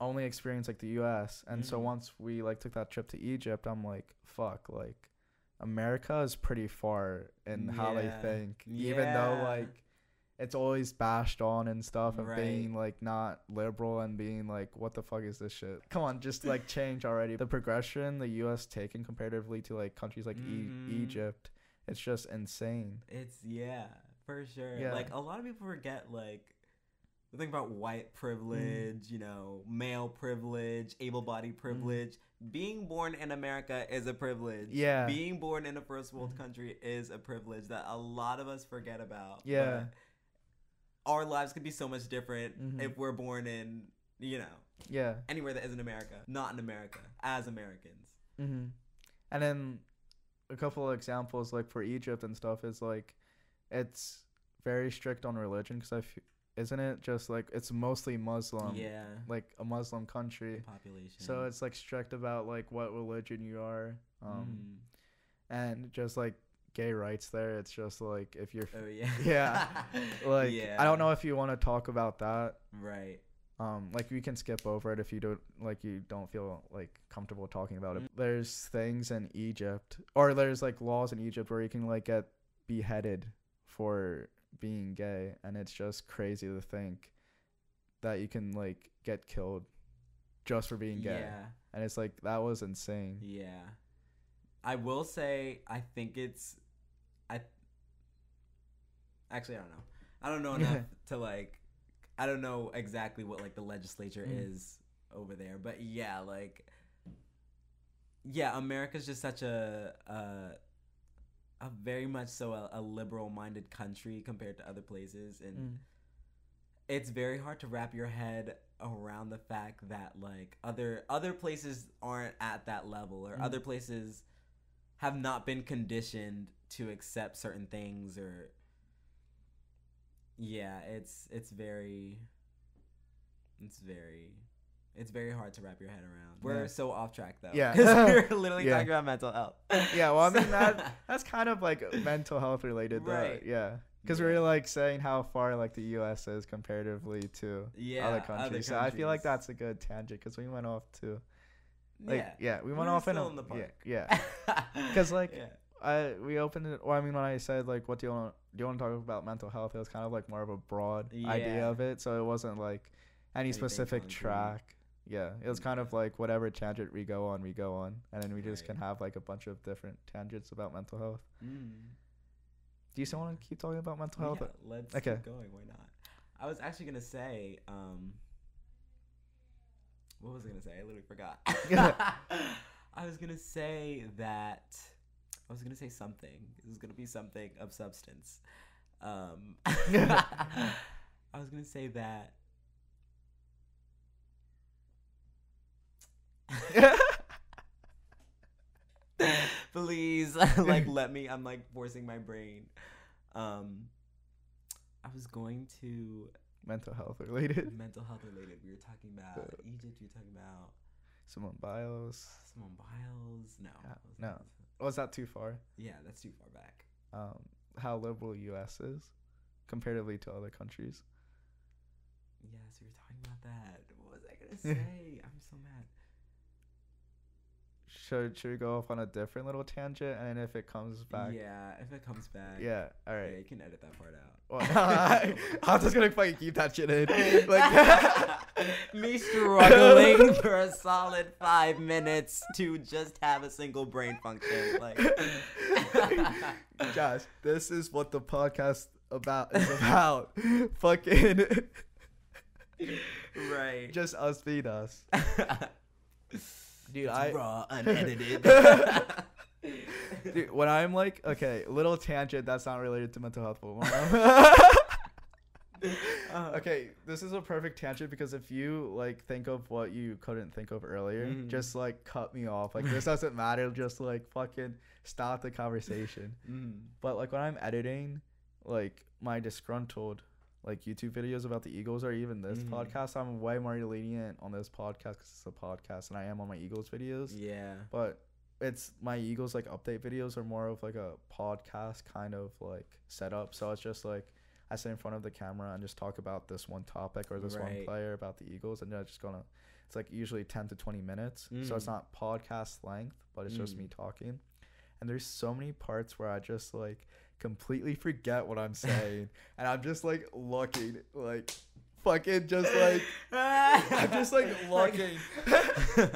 only experience like the us and so Mhm. once we like took that trip to egypt i'm like fuck like america is pretty far in how they Yeah. think even though like it's always bashed on and stuff of Right. being like not liberal and being like what the fuck is this shit come on just like change already the progression the us taken comparatively to like countries like Mhm. e- egypt it's just insane It's yeah, for sure. Yeah. Like a lot of people forget like the thing about white Mm. privilege, you know, male privilege, able-bodied privilege. Being born in America is a privilege. Yeah. Being born in a first world Mhm. country is a privilege that a lot of us forget about. Yeah. but Our lives could be so much different Mhm. if we're born in, you know, yeah anywhere that isn't America, not in America, as Americans. Mm-hmm. And then a couple of examples, like for Egypt and stuff, is like it's very strict on religion because I f- isn't it just like it's mostly Muslim, yeah. like a Muslim country. Population. So it's like strict about like what religion you are, um, Mm. and just like gay rights there. It's just like if you're Oh yeah. Yeah. like yeah. I don't know if you want to talk about that. Right. um like we can skip over it if you don't like you don't feel like comfortable talking about it Mm. there's things in egypt or there's like laws in egypt where you can like get beheaded for being gay and it's just crazy to think that you can like get killed just for being gay, Yeah. and it's like that was insane. Yeah. I will say I think it's actually I don't know. I don't know enough to like I don't know exactly what like the legislature Mm. is over there, but yeah, like yeah, America's just such a a, a very much so a, a liberal minded country compared to other places and Mm. it's very hard to wrap your head around the fact that like other other places aren't at that level or Mm. other places have not been conditioned to accept certain things or yeah it's it's very it's very it's very hard to wrap your head around we're Yeah. so off track though Yeah. we're literally Yeah. talking about mental health Yeah, well, I mean that that's kind of like mental health related, though. Right. Yeah, because Yeah. we're like saying how far like the U.S. is comparatively to yeah other countries. So I feel like that's a good tangent because we went off to like yeah yeah, we went We're off in, a, in the yeah, because yeah. 'Cause, like. I we opened it. Or I mean, when I said like, what do you want? Do you want to talk about mental health? It was kind of like more of a broad idea of it, so it wasn't like any Anything specific track. Yeah, it was kind of like whatever tangent we go on, we go on, and then we just Right. can have like a bunch of different tangents about mental health. Mm. Do you still want to keep talking about mental health? yeah, let's Okay. keep going. Why not? I was actually gonna say, um, what was I gonna say? I literally forgot. I was gonna say that was gonna say something. It was gonna be something of substance. Um, I was gonna say that. Please, like, let me. I'm like forcing my brain. Um, I was going to mental health related. mental health related. We were talking about Egypt. We were talking about Simone Biles. Simone Biles. No, Yeah, no. Was that too far? Yeah, that's too far back. Um, how liberal U.S. is comparatively to other countries. Yes, we were talking about that. What was I gonna say? I'm so mad. Should should we go off on a different little tangent, and if it comes back, Yeah, if it comes back. yeah, all Yeah, you can edit that part out. Well, I'm just gonna fucking keep that shit in. Like, Me struggling for a solid five minutes to just have a single brain function. Like, Josh, this is what the podcast about is about. fucking right. just us being us. Dude, It's I raw, unedited. Dude, when I'm like, okay, little tangent that's not related to mental health, but Uh, okay, this is a perfect tangent because if you like think of what you couldn't think of earlier, Mhm. just like cut me off. Like this doesn't matter. Just like fucking stop the conversation. Mm. But like when I'm editing, like my disgruntled like YouTube videos about the Eagles or even this Mhm. podcast, I'm way more lenient on this podcast because it's a podcast, and I am on my Eagles videos Yeah. but it's my Eagles like update videos are more of like a podcast kind of like setup. So it's just like I sit in front of the camera and just talk about this one topic or this one player about the Eagles, and then I just gonna. It's like usually ten to twenty minutes, so it's Mm. not podcast length, but it's just Mm. me talking. And there's so many parts where I just like completely forget what I'm saying, and I'm just like looking like fucking just like I'm just like looking.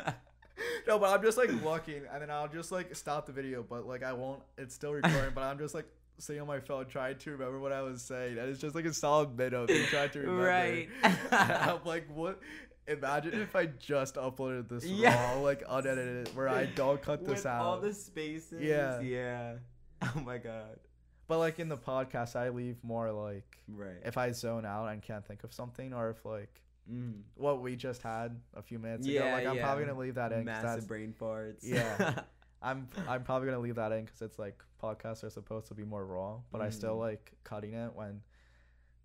No, but I'm just like looking, and then I'll just like stop the video, but like I won't. It's still recording, but I'm just like sitting on my phone trying to remember what I was saying, and it's just like a solid minute of me trying to remember. Right. I'm like, what? Imagine if I just uploaded this Yeah. raw, like unedited, where I don't cut this With out. all the spaces. Yeah. Yeah. Oh my god. But like in the podcast, I leave more like Right. if I zone out and can't think of something, or if like Mm. what we just had a few minutes ago, like I'm yeah. probably gonna leave that in. Massive brain farts. Yeah. I'm I'm probably gonna leave that in because it's like podcasts are supposed to be more raw, but I still Mm. like cutting it when,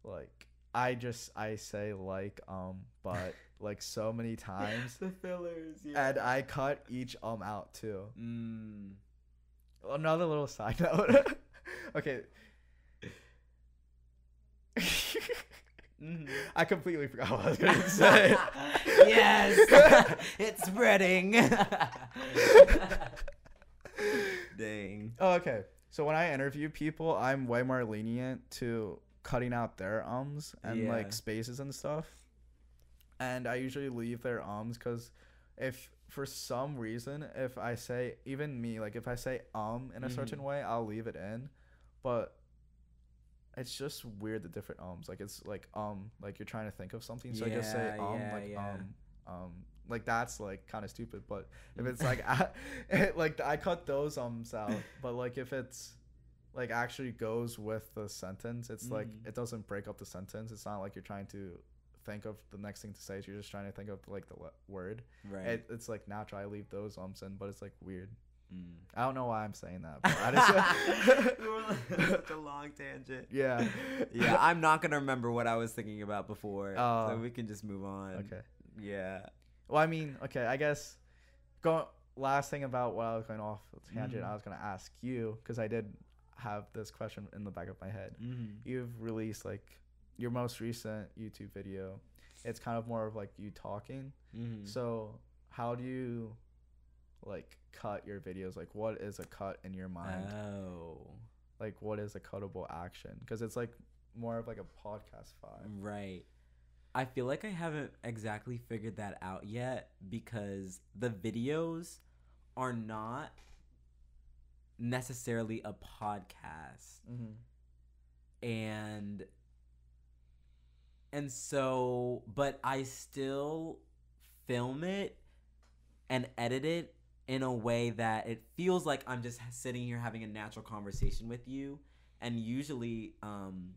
like, I just I say like um but like so many times, the fillers. Yeah. and I cut each um out too. Mm. Another little side note. okay. Mhm. I completely forgot what I was gonna say. yes, it's spreading. Dang. Oh, okay. So when I interview people, I'm way more lenient to cutting out their ums and Yeah. like spaces and stuff. and I usually leave their ums because if for some reason if I say even me like if I say um in a certain Mhm. way I'll leave it in, but it's just weird the different ums like it's like um like you're trying to think of something so I just say um yeah, like yeah. um um like that's like kind of stupid but if it's like a- like I cut those ums out but like if it's like actually goes with the sentence it's like Mhm. it doesn't break up the sentence it's not like you're trying to think of the next thing to say you're just trying to think of like the le- word Right. it, it's like natural i leave those ums in but it's like weird Mm. i don't know why i'm saying that but I just, We were such a long tangent. yeah Yeah, I'm not gonna remember what I was thinking about before, Oh. so we can just move on. okay Yeah. well i mean okay i guess go last thing about what i was going off the tangent Mhm. i was going to ask you because i did have this question in the back of my head Mm-hmm. you've released like your most recent youtube video it's kind of more of like you talking Mm-hmm. So, how do you like cut your videos? Like, what is a cut in your mind? oh, like, what is a cuttable action? Because it's like more of like a podcast vibe. right. I feel like I haven't exactly figured that out yet because the videos are not necessarily a podcast. Mm-hmm. and and so but i still film it and edit it in a way that it feels like i'm just sitting here having a natural conversation with you and usually um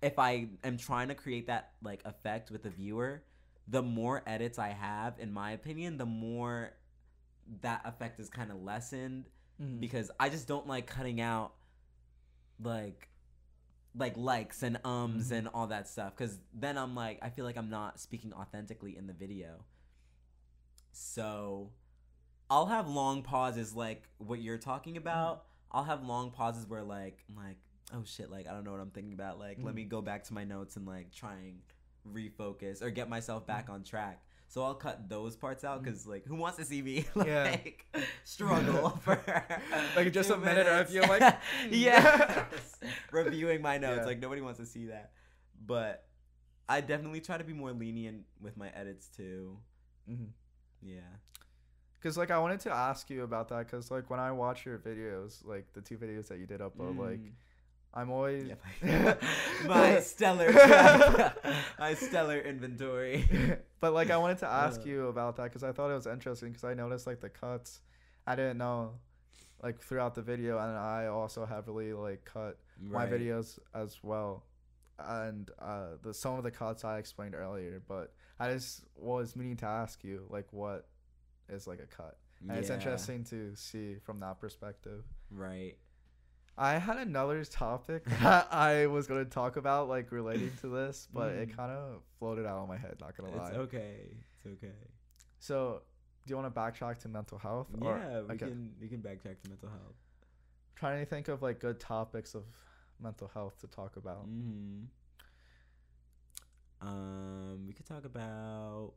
if i am trying to create that like effect with the viewer the more edits i have in my opinion the more that effect is kind of lessened Mm-hmm. because I just don't like cutting out like like likes and ums Mhm. and all that stuff cuz then I'm like I feel like I'm not speaking authentically in the video. So I'll have long pauses like what you're talking about. I'll have long pauses where like I'm like oh shit like I don't know what I'm thinking about like let Mhm. me go back to my notes and like try and refocus or get myself back on track. So I'll cut those parts out because like who wants to see me Yeah. like struggle for Like, just a minute of minutes? you, like, yeah reviewing my notes Yeah. like nobody wants to see that but I definitely try to be more lenient with my edits too Mm-hmm. yeah Because like I wanted to ask you about that because like when I watch your videos, like the two videos that you did upload, like Mm. I'm always Yeah, my stellar my stellar inventory but like I wanted to ask Uh. you about that because I thought it was interesting because I noticed like the cuts. I didn't know like throughout the video, and I also heavily like cut my videos as well. And uh, the some of the cuts I explained earlier, but I just was meaning to ask you like what is like a cut, and it's interesting to see from that perspective. right I had another topic that I was gonna talk about like relating to this, but it Mm. kind of floated out of my head. Not gonna lie. it's okay it's okay So, do you want to backtrack to mental health? or- yeah we okay. can we can backtrack to mental health Trying to think of like good topics of mental health to talk about. mm-hmm. um we could talk about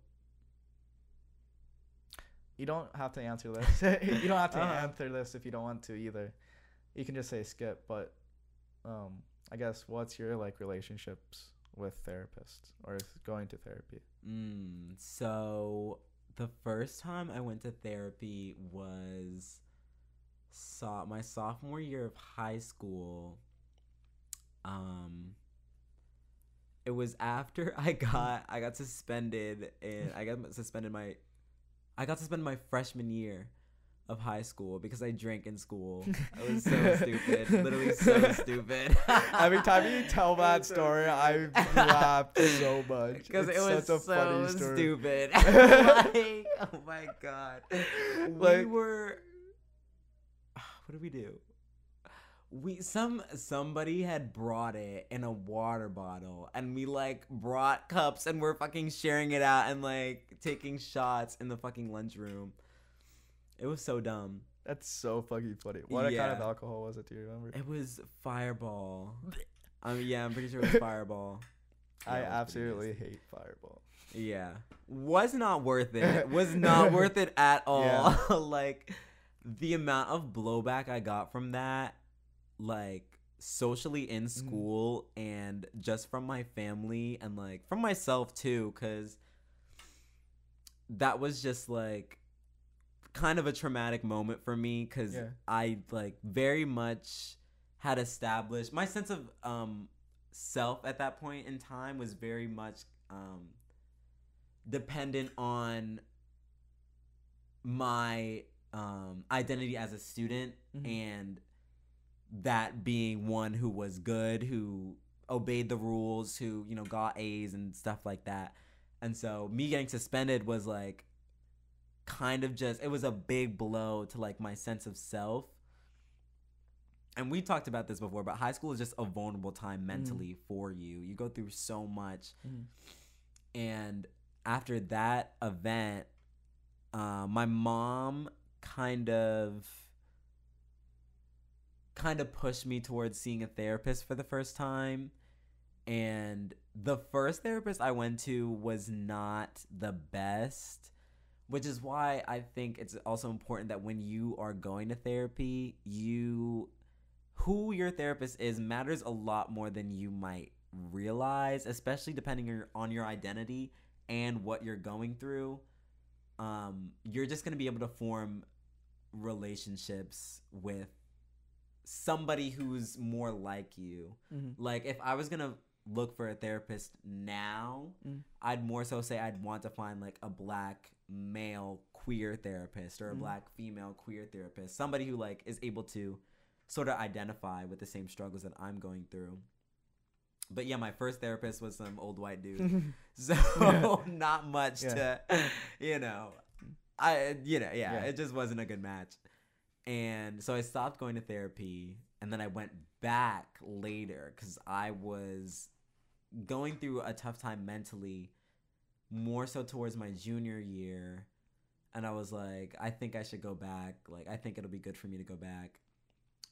You don't have to answer this. you don't have to Uh-huh. answer this if you don't want to either. You can just say skip. But, um, I guess what's your like relationships with therapists or going to therapy? Mm, so the first time I went to therapy was so- my sophomore year of high school. Um it was after I got I got suspended and I got suspended my I got suspended my freshman year of high school because I drank in school. I was so stupid. Literally so stupid. Every time you tell that story, I stupid. laugh so much. because it was such a so funny story. stupid. like, oh my god, we Like- were. What did we do? We some somebody had brought it in a water bottle, and we like brought cups, and we're fucking sharing it out and like taking shots in the fucking lunchroom. It was so dumb. That's so fucking funny. What kind of alcohol was it? Do you remember? It was Fireball. Um, yeah, I'm pretty sure it was Fireball. I Yeah, was absolutely hate Fireball. Yeah. Was not worth it. Was not worth it at all. Yeah. like the amount of blowback I got from that, like socially in Mm-hmm. school and just from my family and like from myself too, because that was just like kind of a traumatic moment for me because Yeah. I like very much had established my sense of um self at that point in time was very much um dependent on my um identity as a student Mhm. and that being one who was good who obeyed the rules who you know got A's and stuff like that and so me getting suspended was like kind of just it was a big blow to like my sense of self. And we talked about this before but high school is just a vulnerable time mentally for you. You go through so much. Mhm. and after that event uh, my mom kind of kind of pushed me towards seeing a therapist for the first time. And the first therapist i went to was not the best which is why i think it's also important that when you are going to therapy you who your therapist is matters a lot more than you might realize especially depending on your, on your identity and what you're going through um, you're just going to be able to form relationships with somebody who's more like you Mhm. like if i was going to look for a therapist now Mm. i'd more so say i'd want to find like a black male queer therapist or a Mm. black female queer therapist somebody who like is able to sort of identify with the same struggles that i'm going through but yeah my first therapist was some old white dude so Yeah. not much Yeah. to you know i you know yeah, Yeah. it just wasn't a good match and so i stopped going to therapy and then i went back later because i was going through a tough time mentally more so towards my junior year and i was like i think i should go back like i think it'll be good for me to go back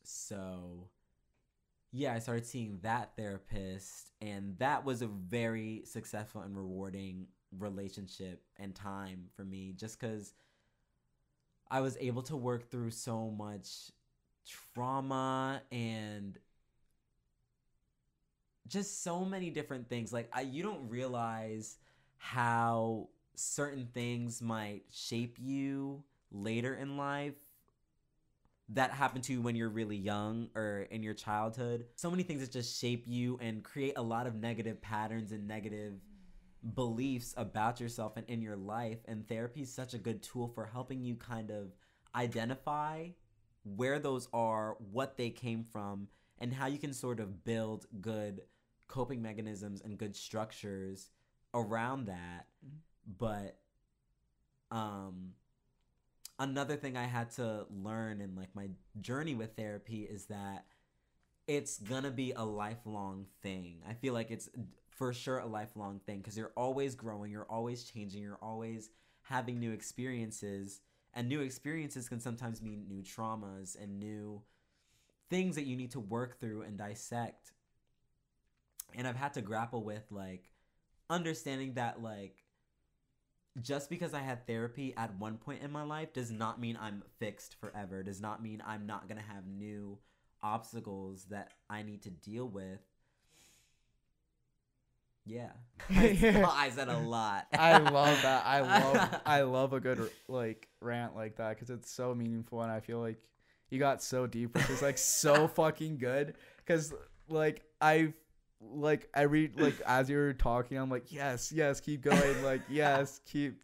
so yeah, I started seeing that therapist, and that was a very successful and rewarding relationship and time for me just because I was able to work through so much trauma and just so many different things. Like, I, you don't realize how certain things might shape you later in life that happened to you when you're really young or in your childhood. So many things that just shape you and create a lot of negative patterns and negative beliefs about yourself and in your life. And therapy is such a good tool for helping you kind of identify where those are, what they came from, and how you can sort of build good coping mechanisms and good structures around that. But um another thing I had to learn in like my journey with therapy is that it's gonna be a lifelong thing. I feel like it's for sure a lifelong thing because you're always growing, you're always changing, you're always having new experiences, and new experiences can sometimes mean new traumas and new things that you need to work through and dissect. And I've had to grapple with like understanding that like just because I had therapy at one point in my life does not mean I'm fixed forever. Does not mean I'm not going to have new obstacles that I need to deal with. Yeah. I said a lot. I love that. I love I love a good like rant like that because it's so meaningful and I feel like you got so deep, which is like so fucking good. Because like I like every like as you're talking, I'm like yes, yes, keep going, like yes, keep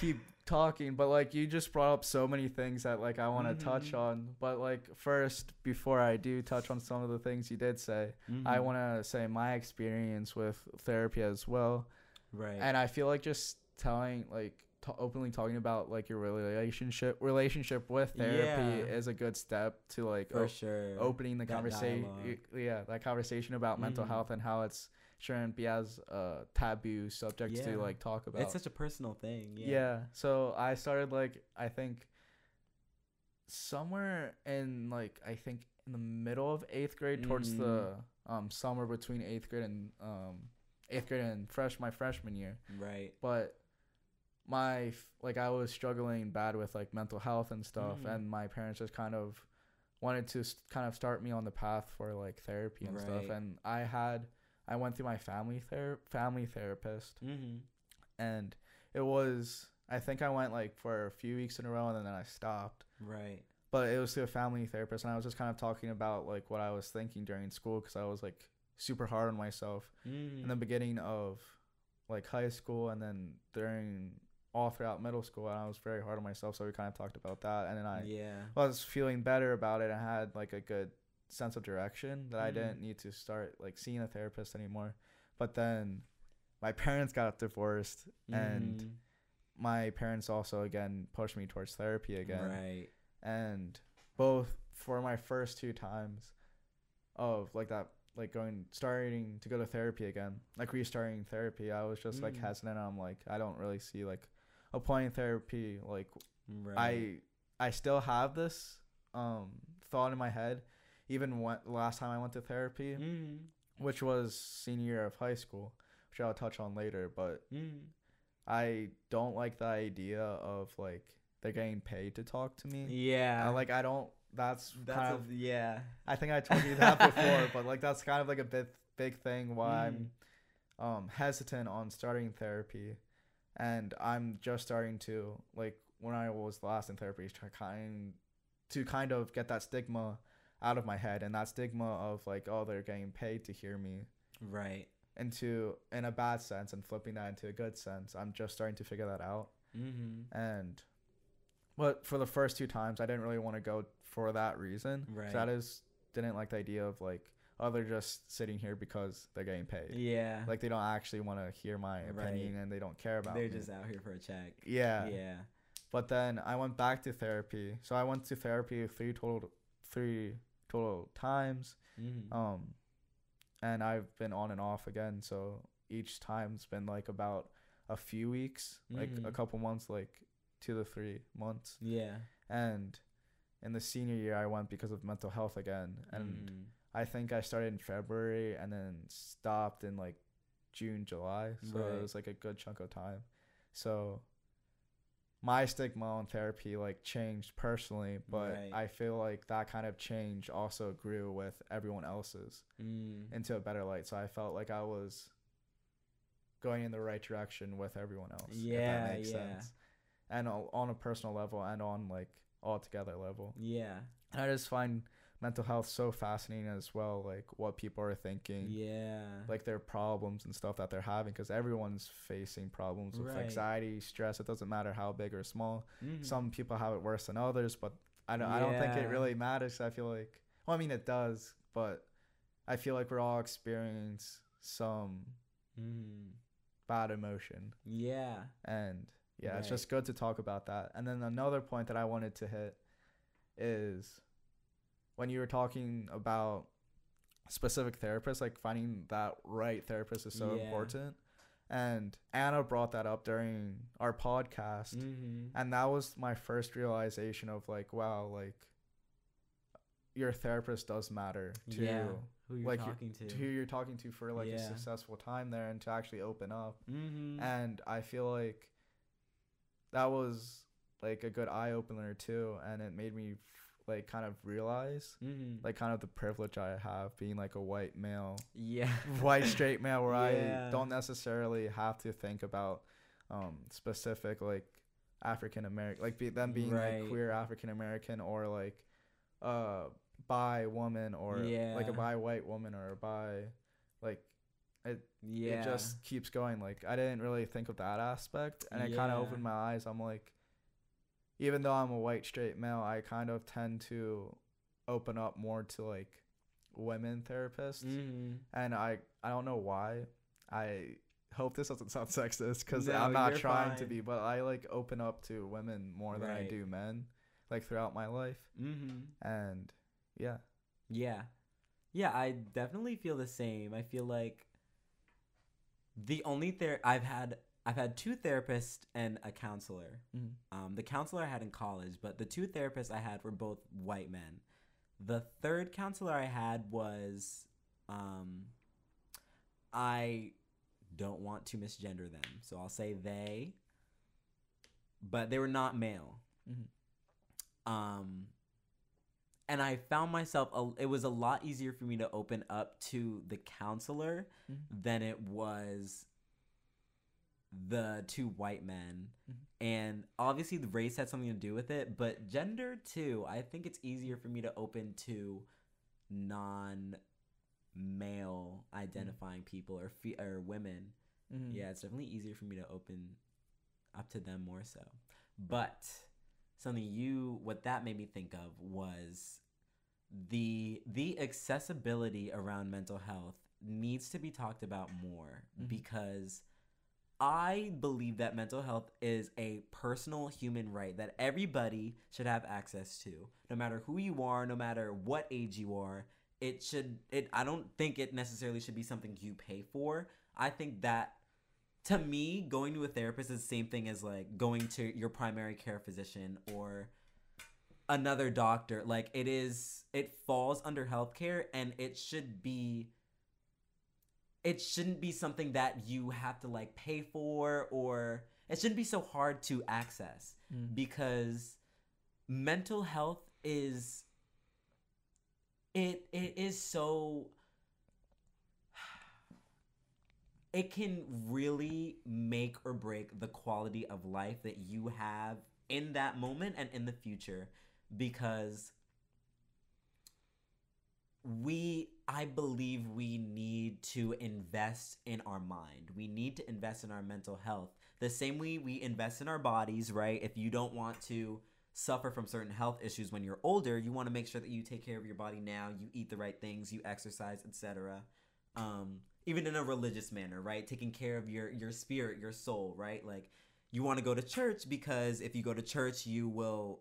keep talking. But like you just brought up so many things that like I want to touch Mhm. on. But like first, before I do touch on some of the things you did say, I Mhm. want to say my experience with therapy as well right. and I feel like just telling like t- openly talking about like your relationship relationship with therapy Yeah. is a good step to like for o- sure. opening the conversation yeah that conversation about mental Mhm. health and how it's shouldn't be as a taboo subject Yeah. to like talk about It's such a personal thing. Yeah. yeah. So I started like I think somewhere in like I think in the middle of eighth grade towards the um summer between eighth grade and um eighth grade and fresh my freshman year. Right. But my like I was struggling bad with like mental health and stuff, Mhm. and my parents just kind of wanted to kind of start me on the path for like therapy and stuff. And I had I went through my family ther- family therapist Mm-hmm. and it was I think I went like for a few weeks in a row and then I stopped. Right. But it was to a family therapist and I was just kind of talking about like what I was thinking during school because I was like super hard on myself Mm. in the beginning of like high school and then during all throughout middle school and I was very hard on myself so we kind of talked about that and then I yeah. was feeling better about it I had like a good sense of direction that I Mhm. didn't need to start like seeing a therapist anymore. But then my parents got divorced and Mm. my parents also again pushed me towards therapy again. Right. And both for my first two times of like that like going starting to go to therapy again, like restarting therapy, I was just like Mm. hesitant. I'm like I don't really see like a point in therapy like Right. I I still have this um thought in my head, even when last time I went to therapy, Mm. which was senior year of high school, which I'll touch on later. But Mm. I don't like the idea of like they're getting paid to talk to me. Yeah. I, like I don't. That's, That's kind a, of. yeah. I think I told you that before, but like that's kind of like a big big thing why I'm Mm. um hesitant on starting therapy, and I'm just starting to like when I was last in therapy to kind to kind of get that stigma out of my head and that stigma of like oh they're getting paid to hear me Right. into in a bad sense and flipping that into a good sense. I'm just starting to figure that out Mm-hmm. and but for the first two times I didn't really want to go for that reason Right. That is didn't like the idea of like oh they're just sitting here because they're getting paid Yeah. like they don't actually want to hear my Right. opinion and they don't care about They're me. just out here for a check. yeah. Yeah. but then i went back to therapy so i went to therapy three total three total times Mm-hmm. um and i've been on and off again so each time's been like about a few weeks like a Mhm. couple months like two to three months yeah. and in the senior year i went because of mental health again and Mhm. I think I started in February and then stopped in like June, July. So Right. it was like a good chunk of time. So my stigma on therapy like changed personally, but Right. I feel like that kind of change also grew with everyone else's Mm. into a better light. So I felt like I was going in the right direction with everyone else. Yeah, that makes yeah. sense. And on a personal level and on like all together level. Yeah. And I just find mental health so fascinating as well, like what people are thinking, Yeah. like their problems and stuff that they're having, because everyone's facing problems with Right. anxiety, stress. It doesn't matter how big or small. Mhm. Some people have it worse than others, but I don't. I don't think it really matters. I feel like, well, I mean, it does, but I feel like we're all experience some Mhm. bad emotion, Yeah. and yeah, it's just good to talk about that. And then another point that I wanted to hit is when you were talking about specific therapists, like finding that right therapist is so Yeah. important. And Anna brought that up during our podcast. Mm-hmm. And that was my first realization of like, wow, like your therapist does matter to Yeah. Who you're like, talking to? to who you're talking to for like a successful time there and to actually open up Mm-hmm. and I feel like that was like a good eye opener too, and it made me like kind of realize mm-hmm. like kind of the privilege I have being like a white male, yeah. white straight male, where Yeah. I don't necessarily have to think about um specific like African American, like be, them being Right. like queer African American or like uh bi woman or like a bi white woman or a bi like it Yeah. it just keeps going. Like I didn't really think of that aspect, and it kind of opened my eyes. I'm like, even though I'm a white straight male, I kind of tend to open up more to like women therapists, Mm-hmm. and I I don't know why. I hope this doesn't sound sexist because No, I'm not trying to be, but I like open up to women more than I do men, like throughout my life, Mm-hmm. and yeah, Yeah. Yeah, I definitely feel the same. I feel like the only ther I've had I've had two therapists and a counselor. Mhm. Um, the counselor I had in college, but the two therapists I had were both white men. The third counselor I had was um, I don't want to misgender them, so I'll say they, but they were not male. Mhm. Um, and I found myself, a, it was a lot easier for me to open up to the counselor Mhm. than it was the two white men. Mhm. And obviously the race had something to do with it, but gender too. I think it's easier for me to open to non male identifying people or fe- or women. Mhm. Yeah, it's definitely easier for me to open up to them more so. But something you what that made me think of was the the accessibility around mental health needs to be talked about more Mhm. because I believe that mental health is a personal human right that everybody should have access to. No matter who you are, no matter what age you are, it should it I don't think it necessarily should be something you pay for. I think that to me, going to a therapist is the same thing as like going to your primary care physician or another doctor. Like it is it falls under healthcare and it should be it shouldn't be something that you have to like pay for or it shouldn't be so hard to access Mm. because mental health is it it is so it can really make or break the quality of life that you have in that moment and in the future because we i believe we need to invest in our mind. We need to invest in our mental health. The same way we invest in our bodies right? If you don't want to suffer from certain health issues when you're older you want to make sure that you take care of your body now you eat the right things you exercise etc um even in a religious manner right? Taking care of your your spirit your soul right? Like you want to go to church because if you go to church you will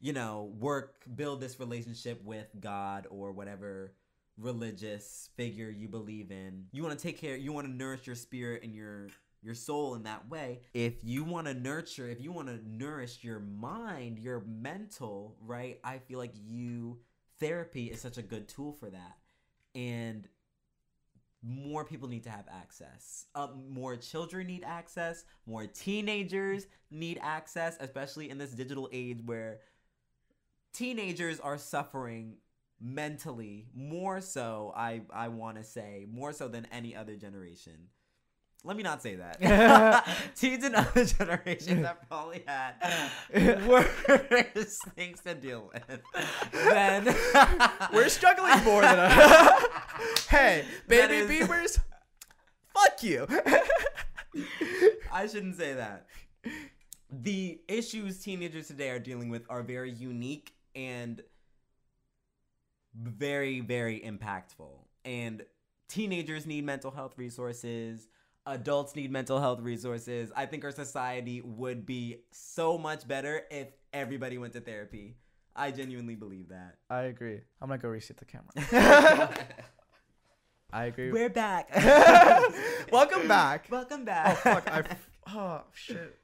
you know work build this relationship with god or whatever religious figure you believe in you want to take care you want to nourish your spirit and your your soul in that way if you want to nurture if you want to nourish your mind your mental right i feel like you therapy is such a good tool for that and more people need to have access. Uh, more children need access. More teenagers need access, especially in this digital age where teenagers are suffering mentally more so. I I want to say more so than any other generation. Let me not say that. Teens in other generations have probably had worse things to deal with than We're struggling more than us. hey, baby is- beavers, fuck you. I shouldn't say that. The issues teenagers today are dealing with are very unique and very, very impactful. And teenagers need mental health resources. Adults need mental health resources. I think our society would be so much better if everybody went to therapy. I genuinely believe that. I agree. I'm gonna go reset the camera. I agree. We're back. Welcome back. Welcome Oh back. fuck! I f- oh shit!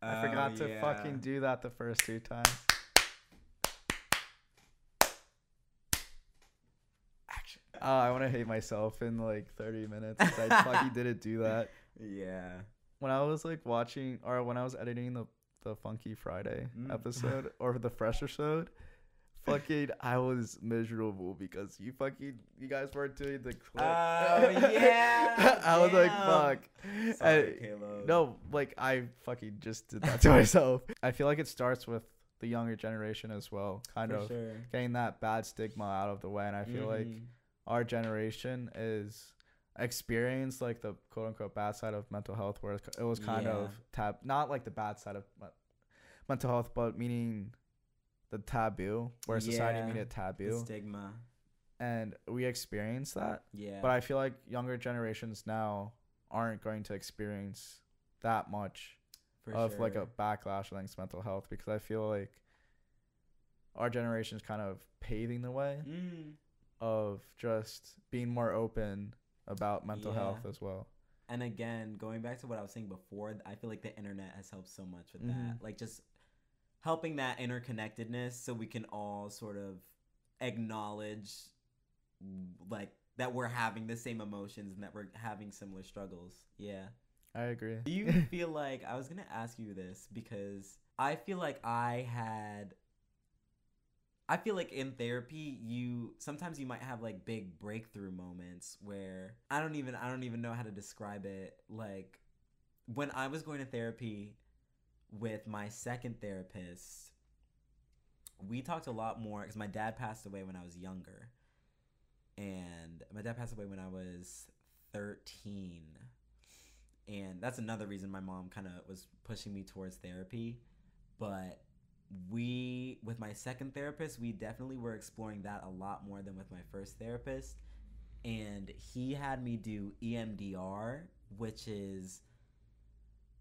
I Oh, forgot to oh, fucking do that the first two times. Action. Oh, I want to hate myself in like 30 minutes. I fucking didn't do that. Yeah. When I was like watching, or when I was editing the the Funky Friday Mm. episode or the Fresh episode, fucking, I was miserable because you fucking, you guys weren't doing the clip. Oh, yeah, I was like, fuck. Sorry, Caleb. no, like I fucking just did that to myself. I feel like it starts with the younger generation as well, kind For of sure. getting that bad stigma out of the way. And I feel like Mhm. Our generation is experienced like the quote unquote bad side of mental health, where it was kind Yeah. of tab, not like the bad side of mental health, but meaning the taboo, where society made it the taboo, stigma. and we experienced that. Yeah. But I feel like younger generations now aren't going to experience that much for of like a backlash against mental health because I feel like our generation is kind of paving the way Mm. Of just being more open about mental Yeah. health as well. And again, going back to what I was saying before, I feel like the internet has helped so much with Mhm. that. Like just helping that interconnectedness so we can all sort of acknowledge like that we're having the same emotions and that we're having similar struggles. Yeah. I agree. Do you feel like I was gonna ask you this because I feel like I had I feel like in therapy you sometimes you might have like big breakthrough moments where I don't even I don't even know how to describe it like when I was going to therapy with my second therapist, we talked a lot more because my dad passed away when I was younger. And my dad passed away when I was 13. And that's another reason my mom kind of was pushing me towards therapy. But we, with my second therapist, we definitely were exploring that a lot more than with my first therapist. And he had me do EMDR, which is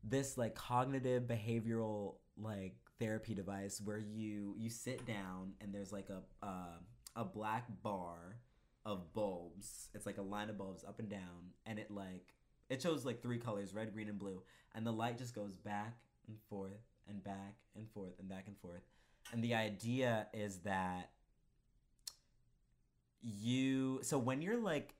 this like cognitive behavioral like therapy device where you you sit down and there's like a uh, a black bar of bulbs. It's like a line of bulbs up and down, and it like it shows like three colors: red, green, and blue. And the light just goes back and forth and back and forth and back and forth. And the idea is that you so when you're like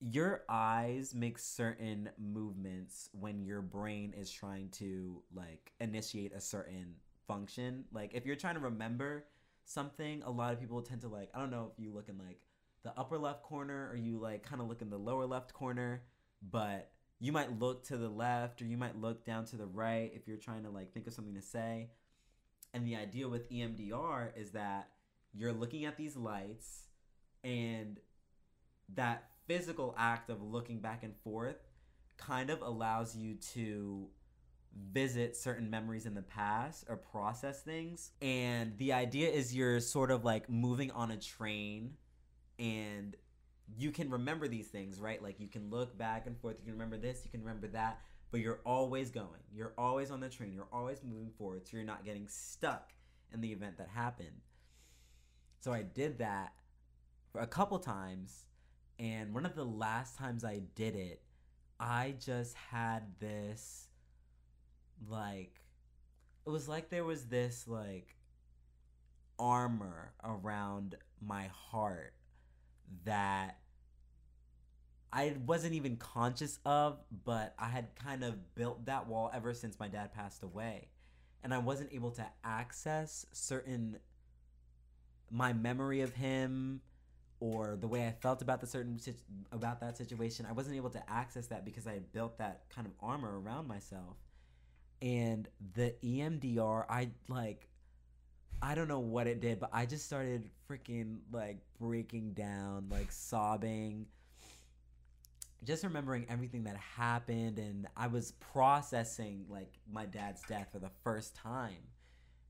your eyes make certain movements when your brain is trying to like initiate a certain function. Like if you're trying to remember something, a lot of people tend to like I don't know if you look in like the upper left corner or you like kind of look in the lower left corner, but you might look to the left or you might look down to the right if you're trying to like think of something to say. And the idea with EMDR is that you're looking at these lights and that physical act of looking back and forth kind of allows you to visit certain memories in the past or process things. And the idea is you're sort of like moving on a train and you can remember these things, right? Like you can look back and forth, you can remember this, you can remember that, but you're always going. You're always on the train, you're always moving forward, so you're not getting stuck in the event that happened. So I did that for a couple times and one of the last times I did it, I just had this like it was like there was this like armor around my heart that I wasn't even conscious of, but I had kind of built that wall ever since my dad passed away. And I wasn't able to access certain my memory of him or the way I felt about the certain about that situation. I wasn't able to access that because I had built that kind of armor around myself. And the EMDR, I like I don't know what it did, but I just started freaking like breaking down, like sobbing. Just remembering everything that happened and I was processing like my dad's death for the first time.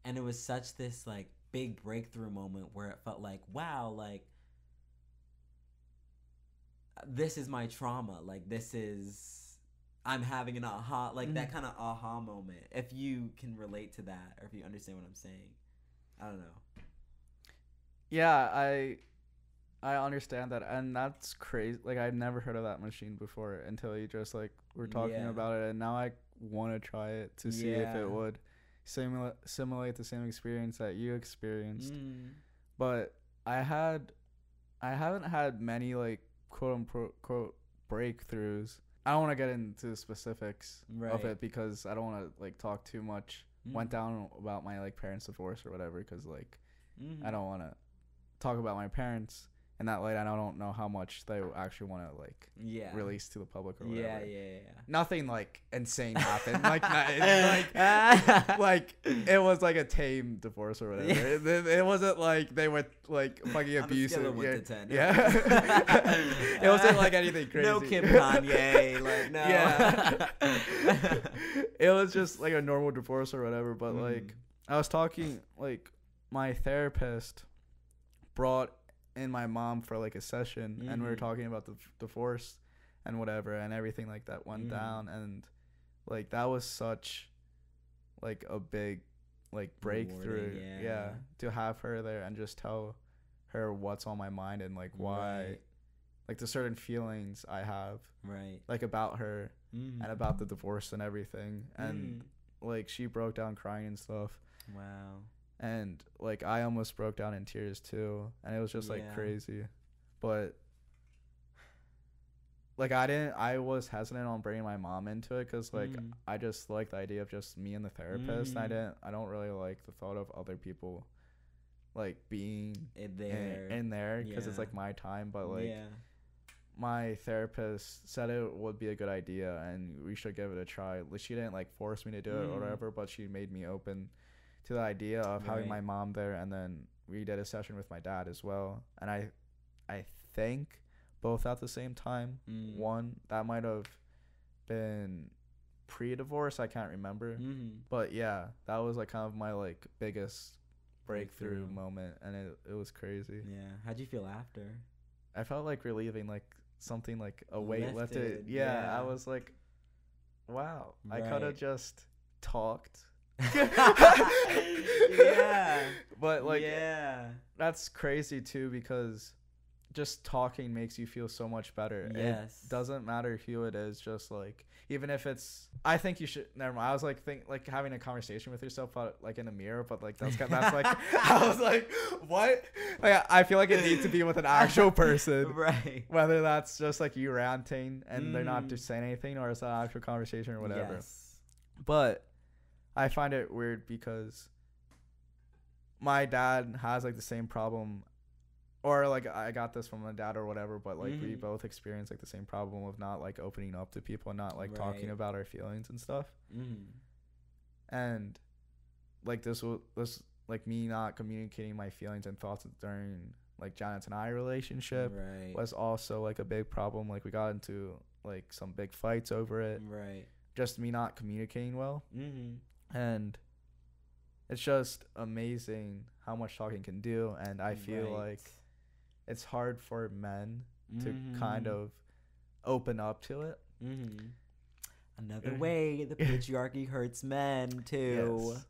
And it was such this like big breakthrough moment where it felt like, wow, like this is my trauma. Like this is I'm having an aha like mm-hmm. that kind of aha moment. If you can relate to that or if you understand what I'm saying. I don't know. Yeah, I I understand that and that's crazy. Like I've never heard of that machine before until you just like were talking yeah. about it and now I want to try it to see yeah. if it would simulate simulate the same experience that you experienced. Mm. But I had I haven't had many like quote unquote quote breakthroughs. I don't want to get into specifics right. of it because I don't want to like talk too much. Mm. Went down about my like parents' divorce or whatever because like mm-hmm. I don't want to talk about my parents in that light. I don't know how much they actually want to like yeah. release to the public or whatever. Yeah, yeah, yeah. Nothing like insane happened. like, like, like it was like a tame divorce or whatever. Yeah. It, it, wasn't like they were like fucking abusive. yeah, 10, yeah. it wasn't like anything crazy. No Kim Kanye, like no. Yeah. it was just like a normal divorce or whatever. But mm. like I was talking, like my therapist brought and my mom for like a session mm-hmm. and we were mm-hmm. talking about the divorce and whatever and everything like that went mm-hmm. down and like that was such like a big like breakthrough yeah. yeah. to have her there and just tell her what's on my mind and like why right. like the certain feelings i have right like about her mm-hmm. and about the divorce and everything and mm. like she broke down crying and stuff wow and like I almost broke down in tears too, and it was just like yeah. crazy, but like I didn't. I was hesitant on bringing my mom into it because like mm. I just like the idea of just me and the therapist. Mm. I didn't. I don't really like the thought of other people like being in there in, in there because yeah. it's like my time. But like, yeah. my therapist said it would be a good idea and we should give it a try. She didn't like force me to do it or Mm. whatever, but she made me open to the idea of having my mom there and then we did a session with my dad as well. And I I think both at the same time. Mm. One that might have been pre-divorce, I can't remember. Mm-hmm. But yeah, that was like kind of my like biggest breakthrough, Breakthrough. moment and it it was crazy. Yeah. How'd you feel after? I felt like relieving like something like a weight lifted. Lifted, Yeah, yeah. I was like, wow, I could have just talked. Yeah. But like yeah. that's crazy too because just talking makes you feel so much better. Yes. It doesn't matter who it is, just like even if it's I think you should never mind. I was like think like having a conversation with yourself but like in a mirror, but like that's kind that's like I was like, what? Like I feel like it needs to be with an actual person. right. Whether that's just like you ranting and they're not Mm. just saying anything or it's an actual conversation or whatever. Yes. But I find it weird because my dad has like the same problem or like I got this from my dad or whatever, but like we Mhm. both experience like the same problem of not like opening up to people and not like talking about our feelings and stuff. Mm. And like this will this like me not communicating my feelings and thoughts during like Janet and I relationship Right. was also like a big problem. Like we got into like some big fights over it. Right. Just me not communicating well. Mm-hmm. And it's just amazing how much talking can do and i feel like it's hard for men to kind Mhm. of open up to it Mm-hmm. Another way the patriarchy hurts men too. Yes.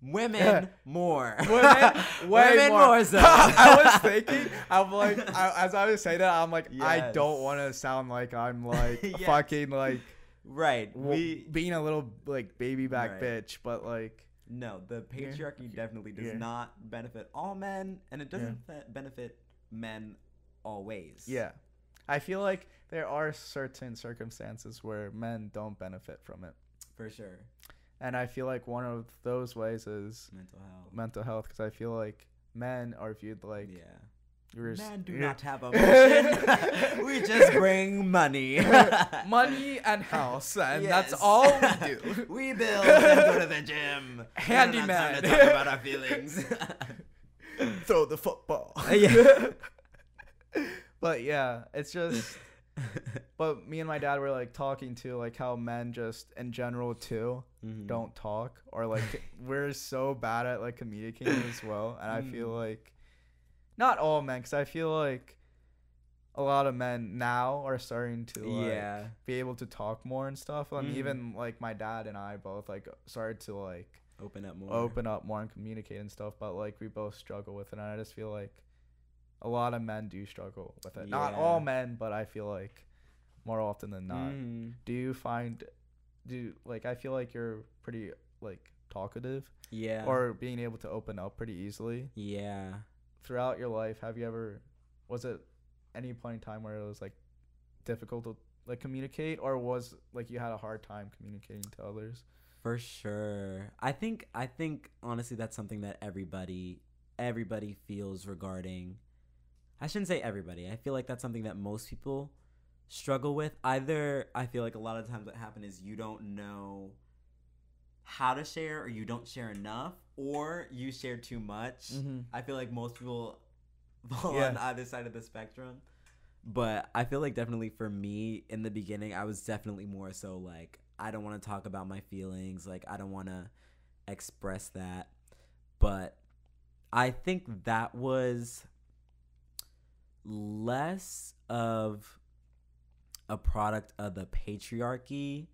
Women more. Women, Women more. more so. I was thinking, I'm like, I, as I was saying that, I'm like, I don't want to sound like I'm like Yes. fucking like right. We being a little like baby back Right. bitch, but like, no. The patriarchy definitely does Yeah. not benefit all men, and it doesn't fe- benefit men always. yeah, I feel like there are certain circumstances where men don't benefit from it. for sure. And I feel like one of those ways is Mental health. mental health because I feel like men are viewed like yeah. S- Men do not have emotion. we just bring money. money and house, and that's all we do. we build and go to the gym. We don't have time Handyman. to talk about our feelings. Throw the football. Yeah. but yeah, it's just. But me and my dad were like talking to like how men just in general too Mhm. don't talk or like we're so bad at like communicating as well, and I feel Mm. like not all men because I feel like a lot of men now are starting to like yeah. be able to talk more and stuff. And Mhm. even like my dad and I both like started to like Open up more. open up more and communicate and stuff. But like we both struggle with it, and I just feel like a lot of men do struggle with it. Not all men, but I feel like more often than not. Mhm. Do you find do like I feel like you're pretty like talkative Yeah. or being able to open up pretty easily yeah. Throughout your life? Have you ever was it any point in time where it was like difficult to like communicate or was like you had a hard time communicating to others? For sure. I think I think honestly that's something that everybody everybody feels regarding I shouldn't say everybody. I feel like that's something that most people struggle with. Either I feel like a lot of times what happens is you don't know how to share or you don't share enough or you share too much. Mm-hmm. I feel like most people fall Yeah. on either side of the spectrum. But I feel like definitely for me in the beginning, I was definitely more so like, I don't want to talk about my feelings. Like, I don't want to express that. But I think that was less of a product of the patriarchy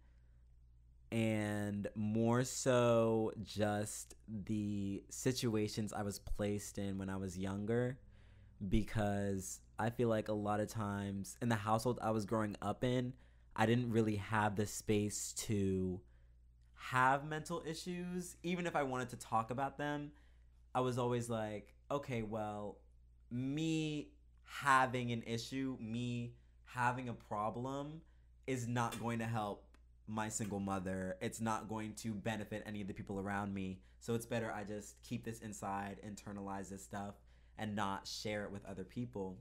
and more so just the situations I was placed in when I was younger because I feel like a lot of times in the household I was growing up in, I didn't really have the space to have mental issues. Even if I wanted to talk about them, I was always like, okay, well, me having an issue, me having a problem is not going to help my single mother. It's not going to benefit any of the people around me. So it's better I just keep this inside, internalize this stuff, and not share it with other people.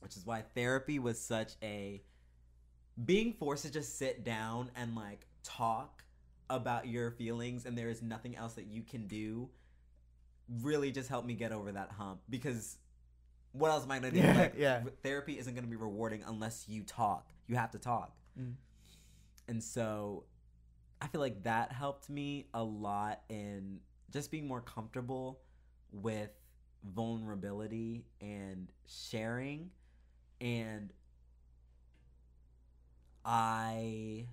which is why therapy was such a being forced to just sit down and like talk about your feelings and there is nothing else that you can do really just helped me get over that hump because what else am I gonna do? Yeah, like, yeah. Therapy isn't gonna be rewarding unless you talk. You have to talk. Mm. And so I feel like that helped me a lot in just being more comfortable with vulnerability and sharing. And I.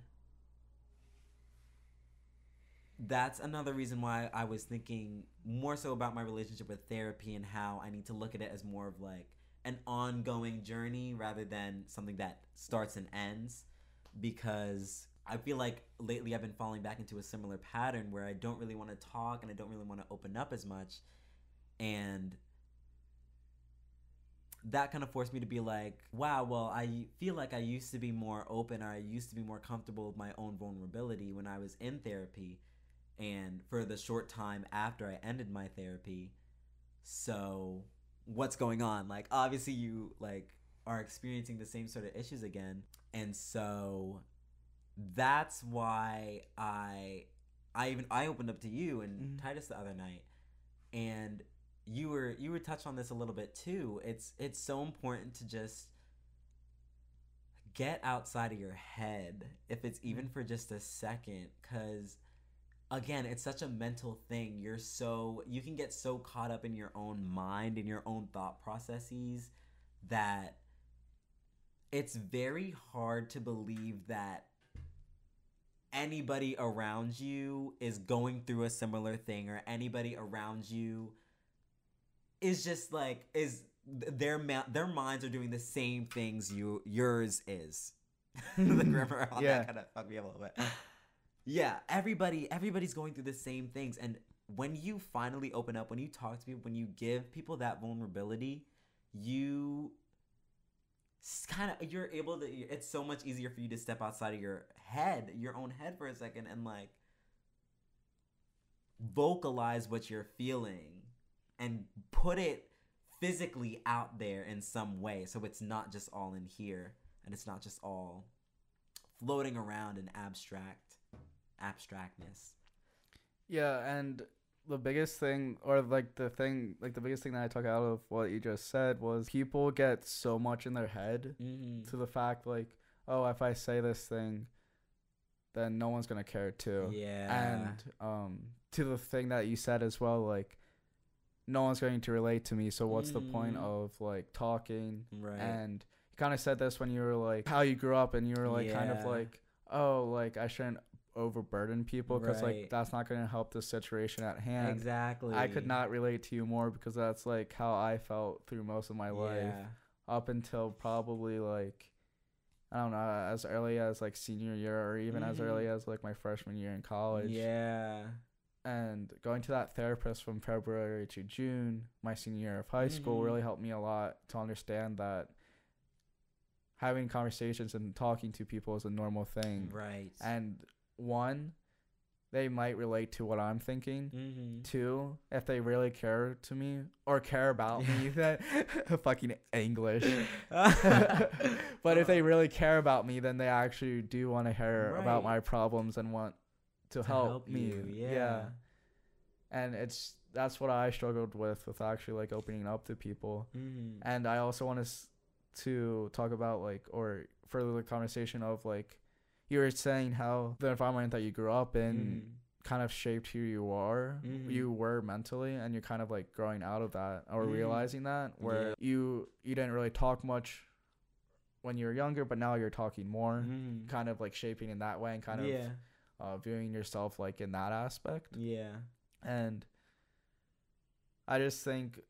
That's another reason why I was thinking more so about my relationship with therapy and how I need to look at it as more of like an ongoing journey rather than something that starts and ends because I feel like lately I've been falling back into a similar pattern where I don't really want to talk and I don't really want to open up as much. And that kind of forced me to be like, wow, well, I feel like I used to be more open or I used to be more comfortable with my own vulnerability when I was in therapy and for the short time after I ended my therapy. So, what's going on? Like, obviously, you like are experiencing the same sort of issues again. And so that's why I I even I opened up to you and Mhm. Titus the other night and you were you were touched on this a little bit too. It's it's so important to just get outside of your head if it's even for just a second cuz again, it's such a mental thing. You're so you can get so caught up in your own mind and your own thought processes that it's very hard to believe that anybody around you is going through a similar thing or anybody around you is just like is their ma- their minds are doing the same things you yours is. The grammar on Yeah. that kind of fucked me up a little bit. Yeah everybody everybody's going through the same things. And when you finally open up when you talk to people when you give people that vulnerability you kind of you're able to it's so much easier for you to step outside of your head your own head for a second and like vocalize what you're feeling and put it physically out there in some way so it's not just all in here and it's not just all floating around in abstract abstractness. Yeah, and the biggest thing, or like the thing, like the biggest thing that I took out of what you just said was people get so much in their head mm-hmm. to the fact like, oh, if I say this thing, then no one's gonna care too. yeah And um, to the thing that you said as well, like, no one's going to relate to me. So what's the point Mhm. of like talking? right And you kind of said this when you were like how you grew up, and you were like kind of like, oh, like I shouldn't overburden people because Right. like that's not going to help the situation at hand. exactly I could not relate to you more because that's like how I felt through most of my life yeah up until probably like I don't know as early as like senior year or even as Mhm. early as like my freshman year in college. yeah And going to that therapist from February to June, my senior year of high school, Mhm. really helped me a lot to understand that having conversations and talking to people is a normal thing. right And one, they might relate to what I'm thinking. mm-hmm. Two, if they really care to me or care about me, that fucking English. but if they really care about me, then they actually do want to hear about my problems and want to, To help, help me. you, yeah. And it's that's what I struggled with with actually like opening up to people. mm-hmm. And I also want to to talk about like or further the conversation of like you were saying how the environment that you grew up in Mm-hmm. kind of shaped who you are Mhm. you were mentally and you're kind of like growing out of that or Mhm. realizing that where Yeah. you you didn't really talk much when you were younger but now you're talking more kind of like shaping in that way and kind yeah of uh, viewing yourself like in that aspect yeah and i just think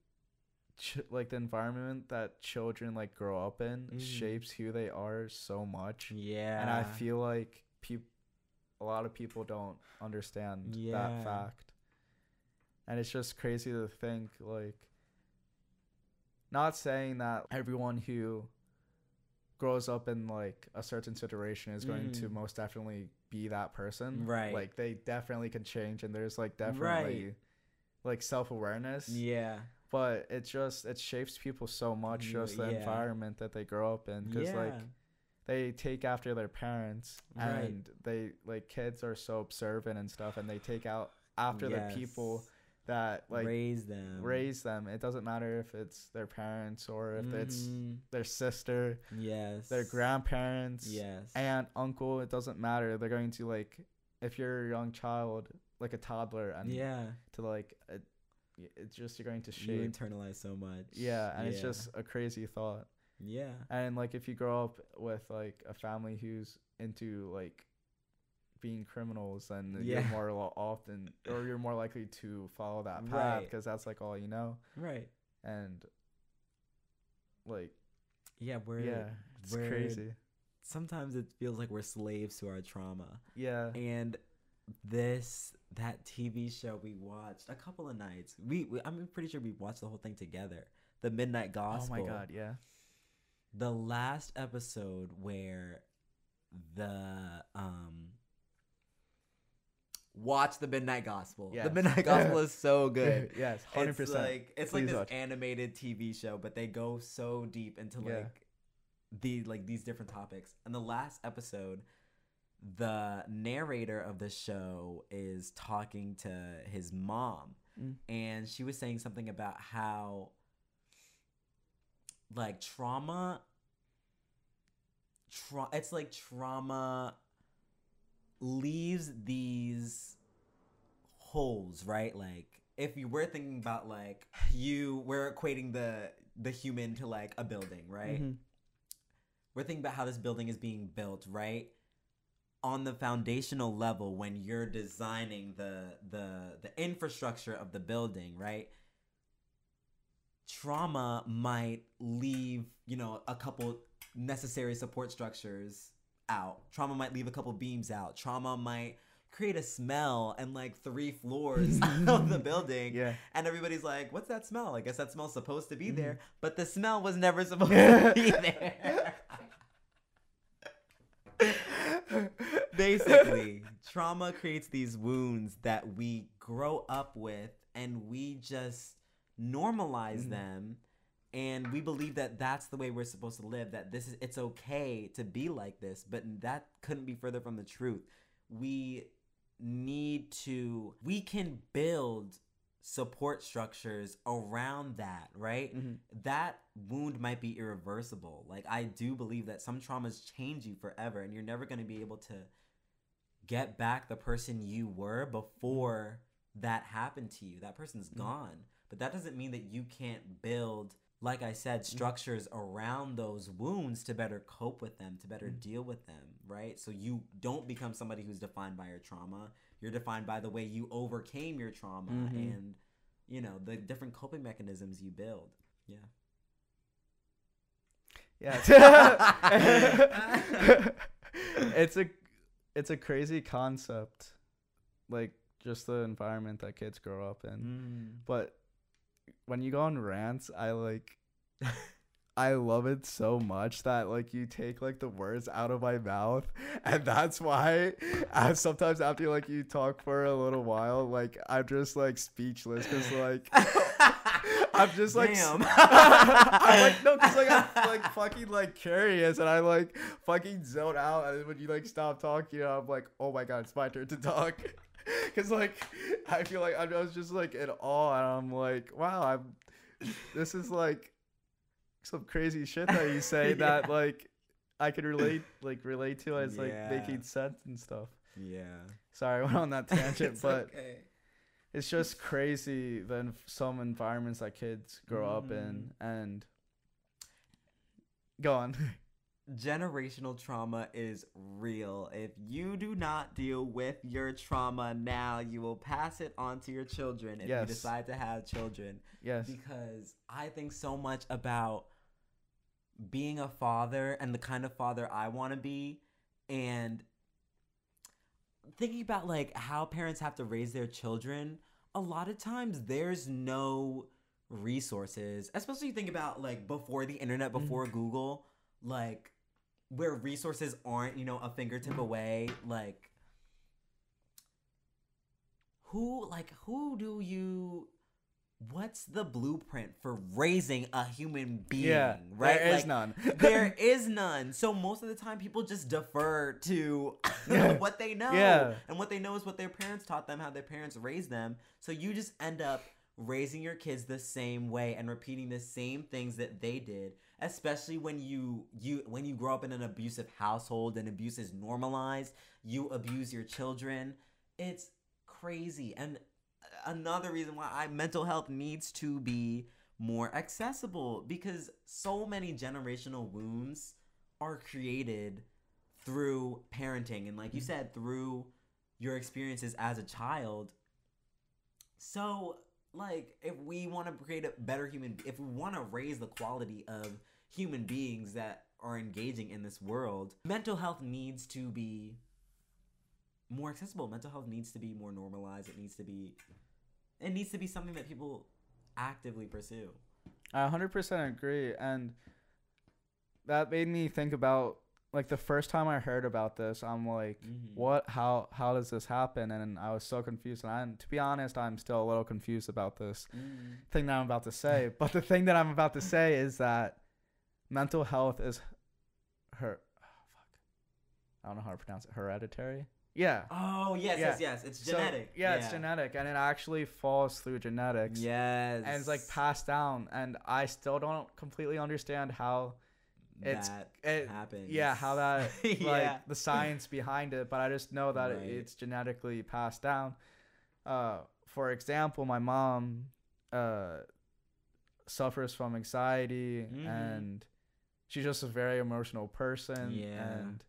ch- like the environment that children like grow up in Mhm. shapes who they are so much yeah and i feel like people a lot of people don't understand Yeah. that fact and it's just crazy to think like not saying that everyone who grows up in like a certain situation is going to Mhm. most definitely be that person Right. like they definitely can change and there's like definitely like self-awareness yeah but it just it shapes people so much just the yeah. environment that they grow up in because like they take after their parents Right. and they like kids are so observant and stuff and they take out after the people that like raise them. raise them it doesn't matter if it's their parents or if it's Mhm. their sister yes. their grandparents Yes. aunt uncle it doesn't matter they're going to like if you're a young child like a toddler and yeah. to like it's just you're going to shape. You internalize so much. yeah and it's just a crazy thought Yeah. and like if you grow up with like a family who's into like being criminals then Yeah. you're more lo- often or you're more likely to follow that path Right. because that's like all you know Right. and like Yeah. We're yeah it's we're- crazy sometimes it feels like we're slaves to our trauma. yeah And this that TV show we watched a couple of nights. We, we I'm pretty sure we watched the whole thing together. The Midnight Gospel. oh my god yeah The last episode where the um watch the Midnight Gospel. Yes. The Midnight Gospel is so good. yes 100% It's like it's like this watch. animated TV show, but they go so deep into Yeah. like the like these different topics. And the last episode, the narrator of the show is talking to his mom, Mm. and she was saying something about how like trauma tra- it's like trauma leaves these holes right like if you were thinking about like you we're equating the the human to like a building right Mhm. we're thinking about how this building is being built right on the foundational level when you're designing the the the infrastructure of the building right? Trauma might leave you know a couple necessary support structures out. Trauma might leave a couple beams out. Trauma might create a smell and like three floors of the building yeah. and everybody's like what's that smell? I guess that smell's supposed to be Mm-hmm. there but the smell was never supposed to be there basically trauma creates these wounds that we grow up with and we just normalize Mhm. them and we believe that that's the way we're supposed to live that this is it's okay to be like this but that couldn't be further from the truth we need to we can build support structures around that right Mhm. that wound might be irreversible. Like I do believe that some traumas change you forever and you're never going to be able to get back the person you were before that happened to you. That person's Mhm. gone. But that doesn't mean that you can't build like I said structures around those wounds to better cope with them, to better Mhm. deal with them, right? So you don't become somebody who's defined by your trauma. You're defined by the way you overcame your trauma Mhm. and you know, the different coping mechanisms you build. Yeah. Yeah. it's a it's a crazy concept. Like just the environment that kids grow up in. Mm. But when you go on rants, I like I love it so much that like you take like the words out of my mouth and that's why I sometimes after like you talk for a little while like I'm just like speechless cuz like I'm just like Damn. I'm like no, cause like I'm like fucking like curious, and I like fucking zone out, and when you like stop talking, I'm like, oh my god, it's my turn to talk, cause like I feel like I was just like in awe, and I'm like, wow, I'm this is like some crazy shit that you say that like I could relate like relate to. It's like making sense and stuff. yeah. Sorry, I went on that tangent, but okay. It's just crazy the env- some environments that kids grow up in mm. and go on generational trauma is real. If you do not deal with your trauma now, you will pass it on to your children if you decide to have children. yes Because I think so much about being a father and the kind of father I want to be and thinking about like how parents have to raise their children a lot of times there's no resources especially you think about like before the internet Mhm. before google like where resources aren't you know a fingertip away like who like who do you what's the blueprint for raising a human being? yeah, right? There is Like, none. there is none. So most of the time, people just defer to Yeah. what they know. Yeah. And what they know is what their parents taught them, how their parents raised them. So you just end up raising your kids the same way and repeating the same things that they did. Especially when you you when you grow up in an abusive household and abuse is normalized, you abuse your children. It's crazy. And another reason why I mental health needs to be more accessible because so many generational wounds are created through parenting. And like you mm-hmm. said through your experiences as a child. So like if we want to create a better human if we want to raise the quality of human beings that are engaging in this world mental health needs to be more accessible. Mental health needs to be more normalized. It needs to be it needs to be something that people actively pursue I 100% agree. And that made me think about like the first time I heard about this, I'm like, Mhm. what? How? How does this happen? And I was so confused. And I, to be honest, I'm still a little confused about this thing that I'm about to say. but the thing that I'm about to say is that mental health is her. Oh, fuck. I don't know how to pronounce it. Hereditary. Yeah. oh yes Yeah. yes yes it's So, genetic yeah, it's genetic, and it actually falls through genetics. yes and it's like passed down and i still don't completely understand how it's- that it- happens yeah how that like yeah the science behind it but i just know that it, it's genetically passed down uh for example my mom uh suffers from anxiety Mhm. and she's just a very emotional person Yeah. and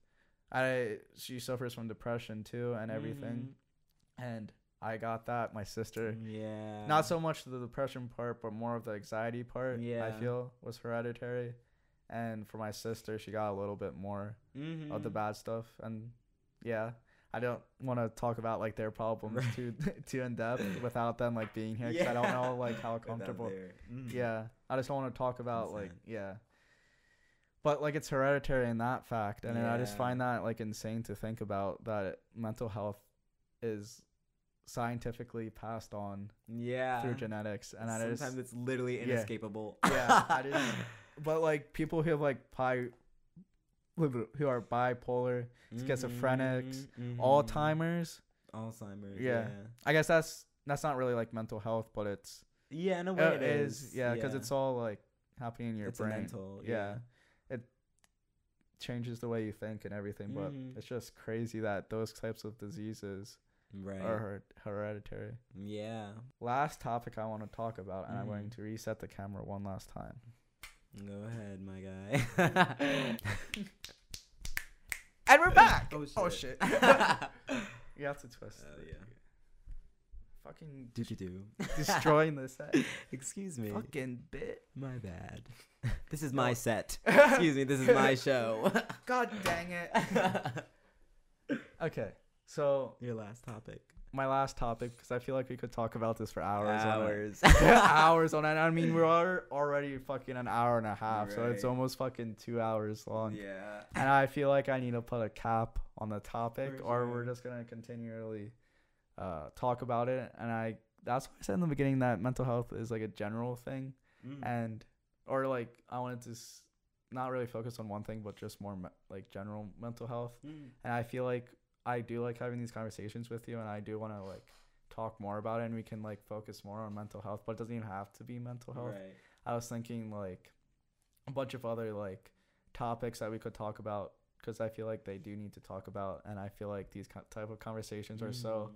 i she suffers from depression too and everything and i got that my sister Mm-hmm. yeah not so much the depression part, but more of the anxiety part. Yeah, I feel was hereditary, and for my sister, she got a little bit more mm-hmm. of the bad stuff. And yeah, I don't want to talk about like their problems Right. too too in depth without them like being here. 'cause I don't know like how comfortable. Mm-hmm. Yeah, I just don't want to talk about like yeah. But like it's hereditary in that fact, and I just find that like insane to think about that mental health is scientifically passed on yeah through genetics, and I sometimes just it's literally inescapable yeah, just, but like people who have like bi, who are bipolar, schizophrenics, Mhm, mhm. Alzheimer's. alzheimer's Yeah. yeah I guess that's that's not really like mental health, but it's yeah in a way uh, it is yeah, because it's all like happening in your it's brain. mental yeah. Changes the way you think and everything. But Mhm. it's just crazy that those types of diseases right are hereditary. yeah Last topic I want to talk about, and I'm going Mhm. to reset the camera one last time. go ahead my guy And we're back. oh Oh shit, shit. You have to twist. It. yeah. Fucking do do do destroying the set. excuse me Fucking bit. my bad this is my set excuse me this is my show God dang it. Okay, so your last topic my last topic, because I feel like we could talk about this for hours. hours On hours on end. I mean, we're already fucking an hour and a half, so it's almost fucking two hours long. yeah And I feel like I need to put a cap on the topic, For or we're just gonna continually uh, talk about it. And I that's why I said in the beginning that mental health is like a general thing, Mm. and or like I wanted to s- not really focus on one thing, but just more me- like general mental health. Mm. And I feel like I do like having these conversations with you, and I do want to like talk more about it, and we can like focus more on mental health, but it doesn't even have to be mental health. Right. I was thinking like a bunch of other like topics that we could talk about because I feel like they do need to talk about, and I feel like these co- type of conversations are so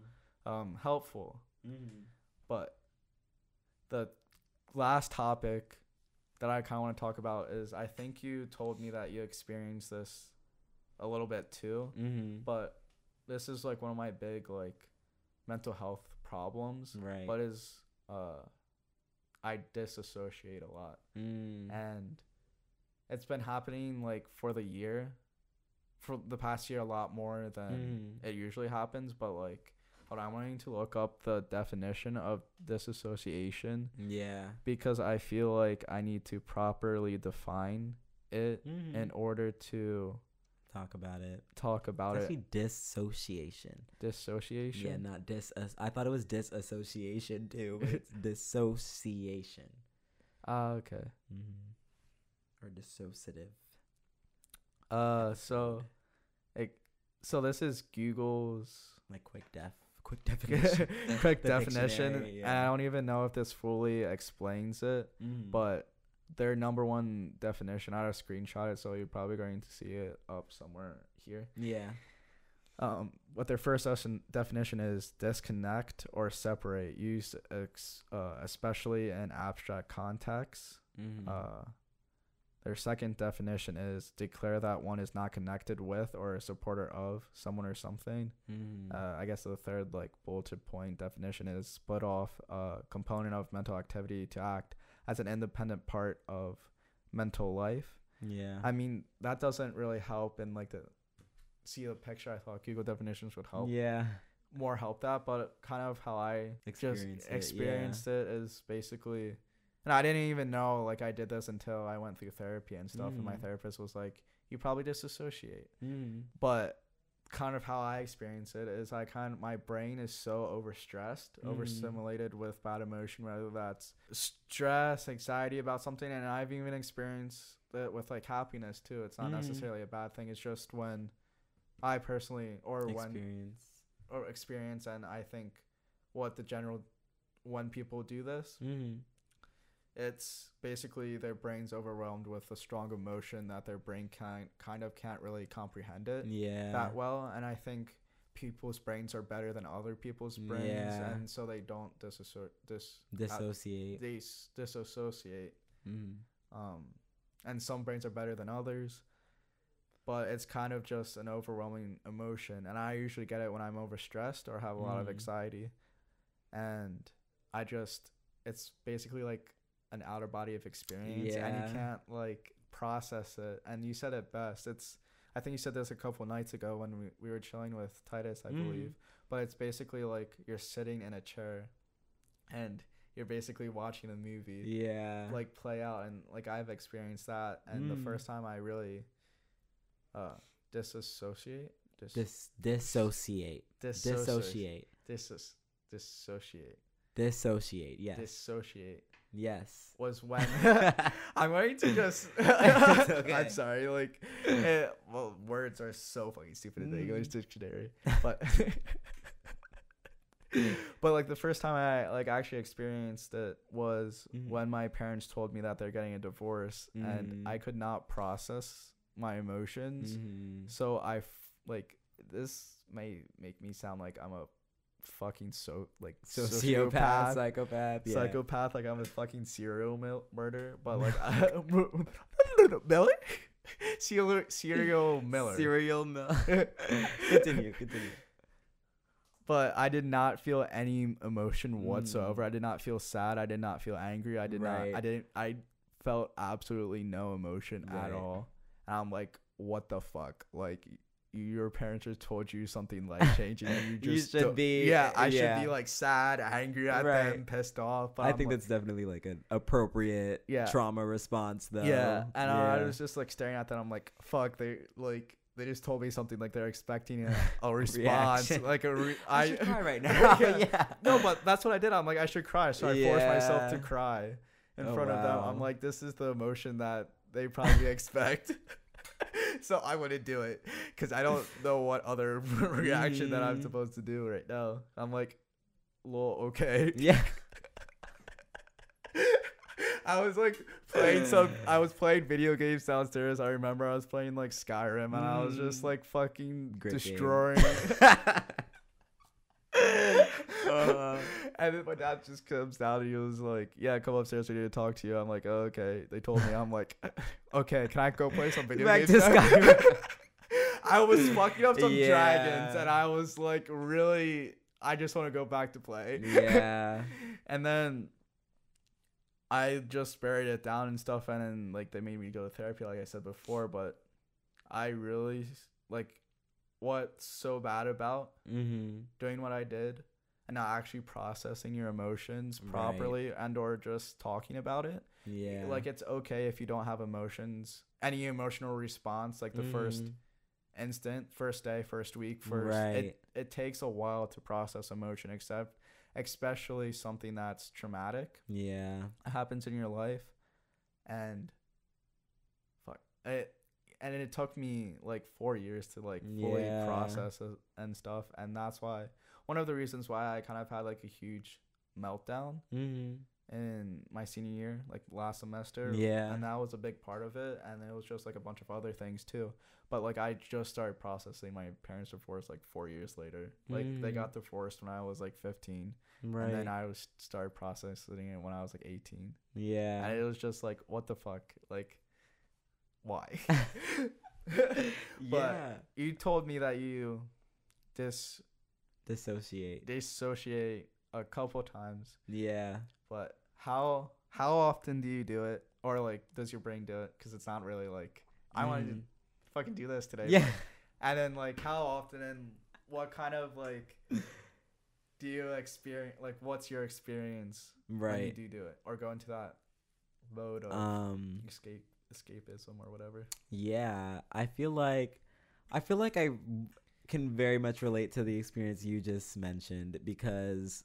um, helpful. Mm. But the last topic that I kind of want to talk about is I think you told me that you experienced this a little bit too, Mm-hmm. but this is like one of my big like mental health problems. Right. But is uh, I disassociate a lot Mm. and it's been happening like for the year for the past year a lot more than Mm. it usually happens but like hold on i'm wanting to look up the definition of disassociation Yeah. because i feel like i need to properly define it Mm-hmm. in order to talk about it. talk about it's it. actually dissociation. Dissociation. Yeah, not dis. I thought it was disassociation too, but it's dissociation. Ah, okay. Mm-hmm. Or dissociative. Uh, so, like, so this is Google's Like quick def. Quick definition. quick The definition, and I don't even know if this fully explains it. Mhm. but their number one definition i to screenshot it so you're probably going to see it up somewhere here yeah. um, what their first defin- definition is disconnect or separate used ex- uh, especially in abstract contexts Mm-hmm. uh, their second definition is declare that one is not connected with or a supporter of someone or something mm-hmm. uh, I guess the third like bulleted point definition is split off a component of mental activity to act as an independent part of mental life. yeah. I mean that doesn't really help in like the see the picture. I thought Google definitions would help Yeah. more help that, but kind of how I Experience just it, yeah. experienced it is basically. And I didn't even know like I did this until I went through therapy and stuff, and my Mhm. therapist was like, "You probably disassociate." Mm. but kind of how I experience it is I kind of my brain is so overstressed, Mhm. overstimulated with bad emotion, whether that's stress, anxiety about something, and I've even experienced it with like happiness too. It's not Mhm. necessarily a bad thing. It's just when I personally or when Experience. or experience, and I think what the general when people do this, Mm. It's basically their brain's overwhelmed with a strong emotion that their brain can't kind of can't really comprehend it Yeah. that well and i think people's brains are better than other people's brains Yeah. and so they don't disasso- dis- Dissociate. they s- disassociate mm. um and some brains are better than others but it's kind of just an overwhelming emotion and i usually get it when i'm overstressed or have a lot of Mhm. anxiety and i just it's basically like an outer body of experience and you can't like process it and you said it best it's i think you said this a couple nights ago when we, we were chilling with titus i Mhm. believe but it's basically like you're sitting in a chair and you're basically watching a movie Yeah. like play out and like I've experienced that and the Mm. first time I really uh disassociate dis- Dis- dissociate. dissociate Dissociate. Disso- dissociate Dissociate. Yes. dissociate yes. was when I'm going to just okay. I'm sorry like eh, well words are so fucking stupid in the English Mm. dictionary but but like the first time I like actually experienced it was Mhm. when my parents told me that they're getting a divorce and Mhm. I could not process my emotions. Mhm. So I f- like this may make me sound like I'm a fucking so like Sociopath, psychopath, yeah. psychopath, like I'm a fucking serial mil- murder, but like Miller, serial serial Miller. Serial mill. continue, continue. but I did not feel any emotion whatsoever. Mm. I did not feel sad. I did not feel angry. I did Right. not. I didn't. I felt absolutely no emotion Right. at all. And I'm like, what the fuck? Like, your parents just told you something life changing. You You just should don't- be- Yeah, I yeah. should be like sad, angry at Right. them, pissed off. But I I'm think like- that's definitely like an appropriate Yeah. trauma response, though. Yeah, and I Yeah. was just like staring at them. I'm like, fuck, they like they just told me something like they're expecting a, a response, like a re- I I should cry right now. Yeah. yeah. No, but that's what I did. I'm like, I should cry. So I forced myself to cry in Oh, front of them. I'm like, this is the emotion that they probably expect. so I wouldn't do it because I don't know what other reaction that I'm Mhm. supposed to do right now. I'm like, lol, okay. Yeah. I was like playing some. I was playing video games downstairs. I remember I was playing like Skyrim, and I was just Mm. like fucking Great destroying. And then my dad just comes down and he was like, "Yeah, come upstairs. We need to talk to you." I'm like, oh, "Okay." They told me. I'm like, "Okay, can I go play some video Back games?" to now?" Skyrim. I was fucking up some dragons, and I was like, really, I just want to go back to play. yeah. and then I just buried it down and stuff, and then like they made me go to therapy, like I said before. But I really like what's so bad about Mm-hmm. doing what I did and not actually processing your emotions Right. properly and or just talking about it. Yeah. Like it's okay if you don't have emotions, any emotional response. Like the first Mhm. instant first day first week first Right. it, it takes a while to process emotion except especially something that's traumatic Yeah. happens in your life and fuck it and it took me like four years to like fully Yeah. process and stuff and that's why one of the reasons why i kind of had like a huge meltdown Mm-hmm. in my senior year like last semester Yeah. and that was a big part of it and it was just like a bunch of other things too but like i just started processing my parents divorce like four years later like they Mm. got divorced when i was like 15 Right. and then i was started processing it when i was like 18 yeah. and it was just like what the fuck like why yeah. you told me that you dis Dissociate. dissociate a couple times Yeah. but how how often do you do it or like does your brain do it because it's not really like i want to Mhm. fucking do this today Yeah. and then like how often and what kind of like do you experience like what's your experience when you do do it or go into that mode of Um. escape escapism or whatever Yeah, I feel like I feel like I can very much relate to the experience you just mentioned because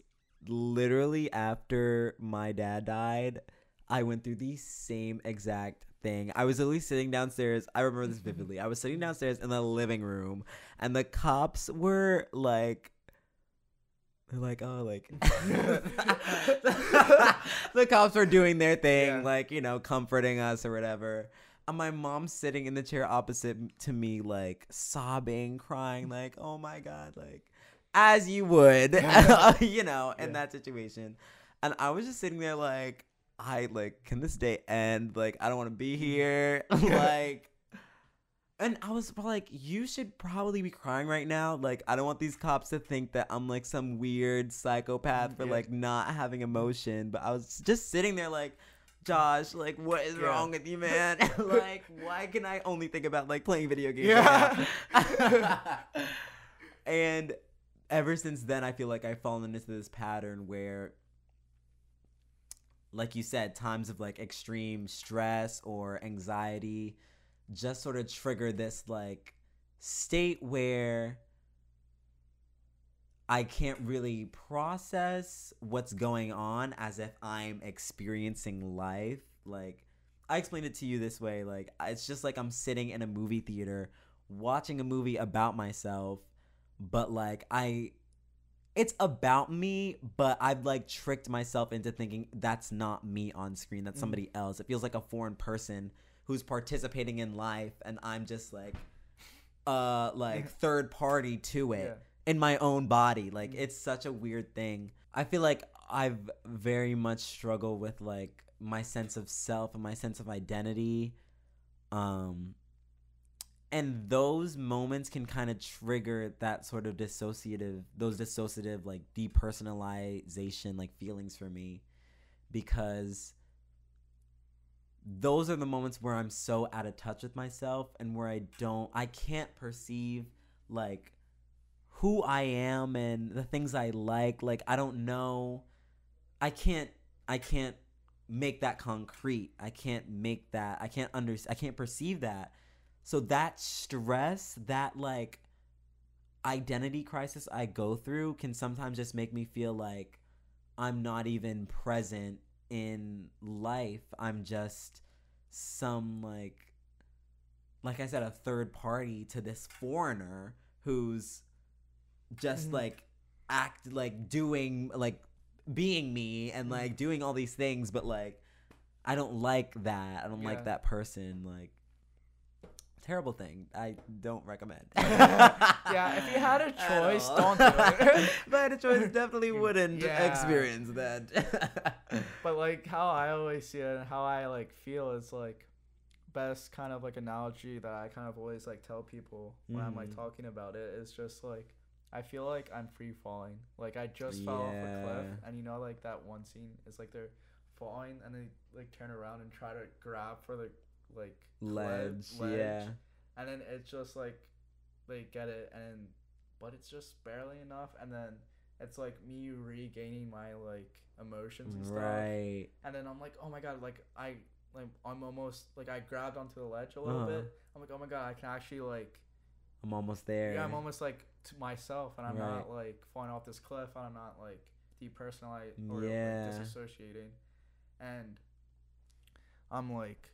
literally after my dad died, I went through the same exact thing. I was literally sitting downstairs. I remember this mm-hmm. vividly. I was sitting downstairs in the living room and the cops were like they're like, oh, like the cops were doing their thing, Yeah. like you know, comforting us or whatever. And my mom's sitting in the chair opposite to me, like sobbing, crying, like, "Oh my god!" Like, as you would, you know, in Yeah. that situation. And I was just sitting there, like, I like, can this day end? Like, I don't want to be mm-hmm. here. like, and I was like, you should probably be crying right now. Like, I don't want these cops to think that I'm like some weird psychopath mm, for Yeah. like not having emotion. But I was just sitting there, like, Josh, like, what is Yeah. wrong with you, man? like, why can I only think about like playing video games? Yeah. right and ever since then, I feel like I've fallen into this pattern where like you said, times of like extreme stress or anxiety just sort of trigger this like state where I can't really process what's going on as if I'm experiencing life. Like, I explained it to you this way like, it's just like I'm sitting in a movie theater watching a movie about myself, but like, I it's about me, but I've like tricked myself into thinking that's not me on screen, that's Mm. somebody else. It feels like a foreign person who's participating in life, and I'm just like, uh, like third party to it Yeah. In my own body. Like Mm. it's such a weird thing. I feel like I've very much struggled with like my sense of self and my sense of identity. Um and those moments can kind of trigger that sort of dissociative those dissociative like depersonalization like feelings for me because those are the moments where I'm so out of touch with myself and where I don't I can't perceive like who I am and the things I like like I don't know. I can't I can't make that concrete. I can't make that I can't under I can't perceive that. So that stress that like identity crisis I go through can sometimes just make me feel like I'm not even present in life. I'm just some like like I said a third party to this foreigner who's just Mhm. like act like doing like being me and like doing all these things but like I don't like that. I don't Yeah. like that person like terrible thing. I don't recommend. Yeah, if you had a choice, don't do it. if I had a choice, definitely wouldn't Yeah. experience that. but like how I always see it and how I like feel is like best kind of like analogy that I kind of always like tell people when I'm like Mhm. talking about it is just like I feel like I'm free falling. Like I just fell off a cliff Yeah. and you know like that one scene is like they're falling and they like turn around and try to grab for the like ledge, ledge, yeah. and then it's just like they get it and but it's just barely enough and then it's like me regaining my like emotions and stuff Right. and then i'm like oh my god like i like i'm almost like i grabbed onto the ledge a little Uh-huh. bit i'm like oh my god i can actually like I'm almost there. yeah, I'm almost like to myself, and I'm Right. not like falling off this cliff, and I'm not like depersonalizing or Yeah. like, disassociating, and I'm like,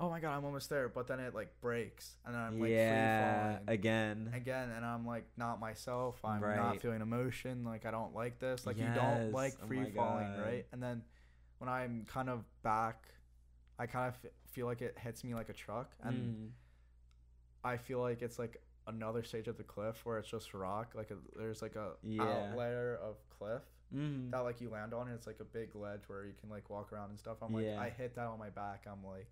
oh my god, I'm almost there, but then it like breaks, and then I'm like yeah, free falling again. again, and I'm like not myself. I'm Right. not feeling emotion. Like I don't like this. Like you don't like Yes, oh free falling, God. right? And then when I'm kind of back, I kind of f- feel like it hits me like a truck, and Mm. I feel like it's like another stage of the cliff where it's just rock. Like a, there's like a Yeah. out layer of cliff Mm. that like you land on. And it's like a big ledge where you can like walk around and stuff. I'm like, Yeah. I hit that on my back. I'm like,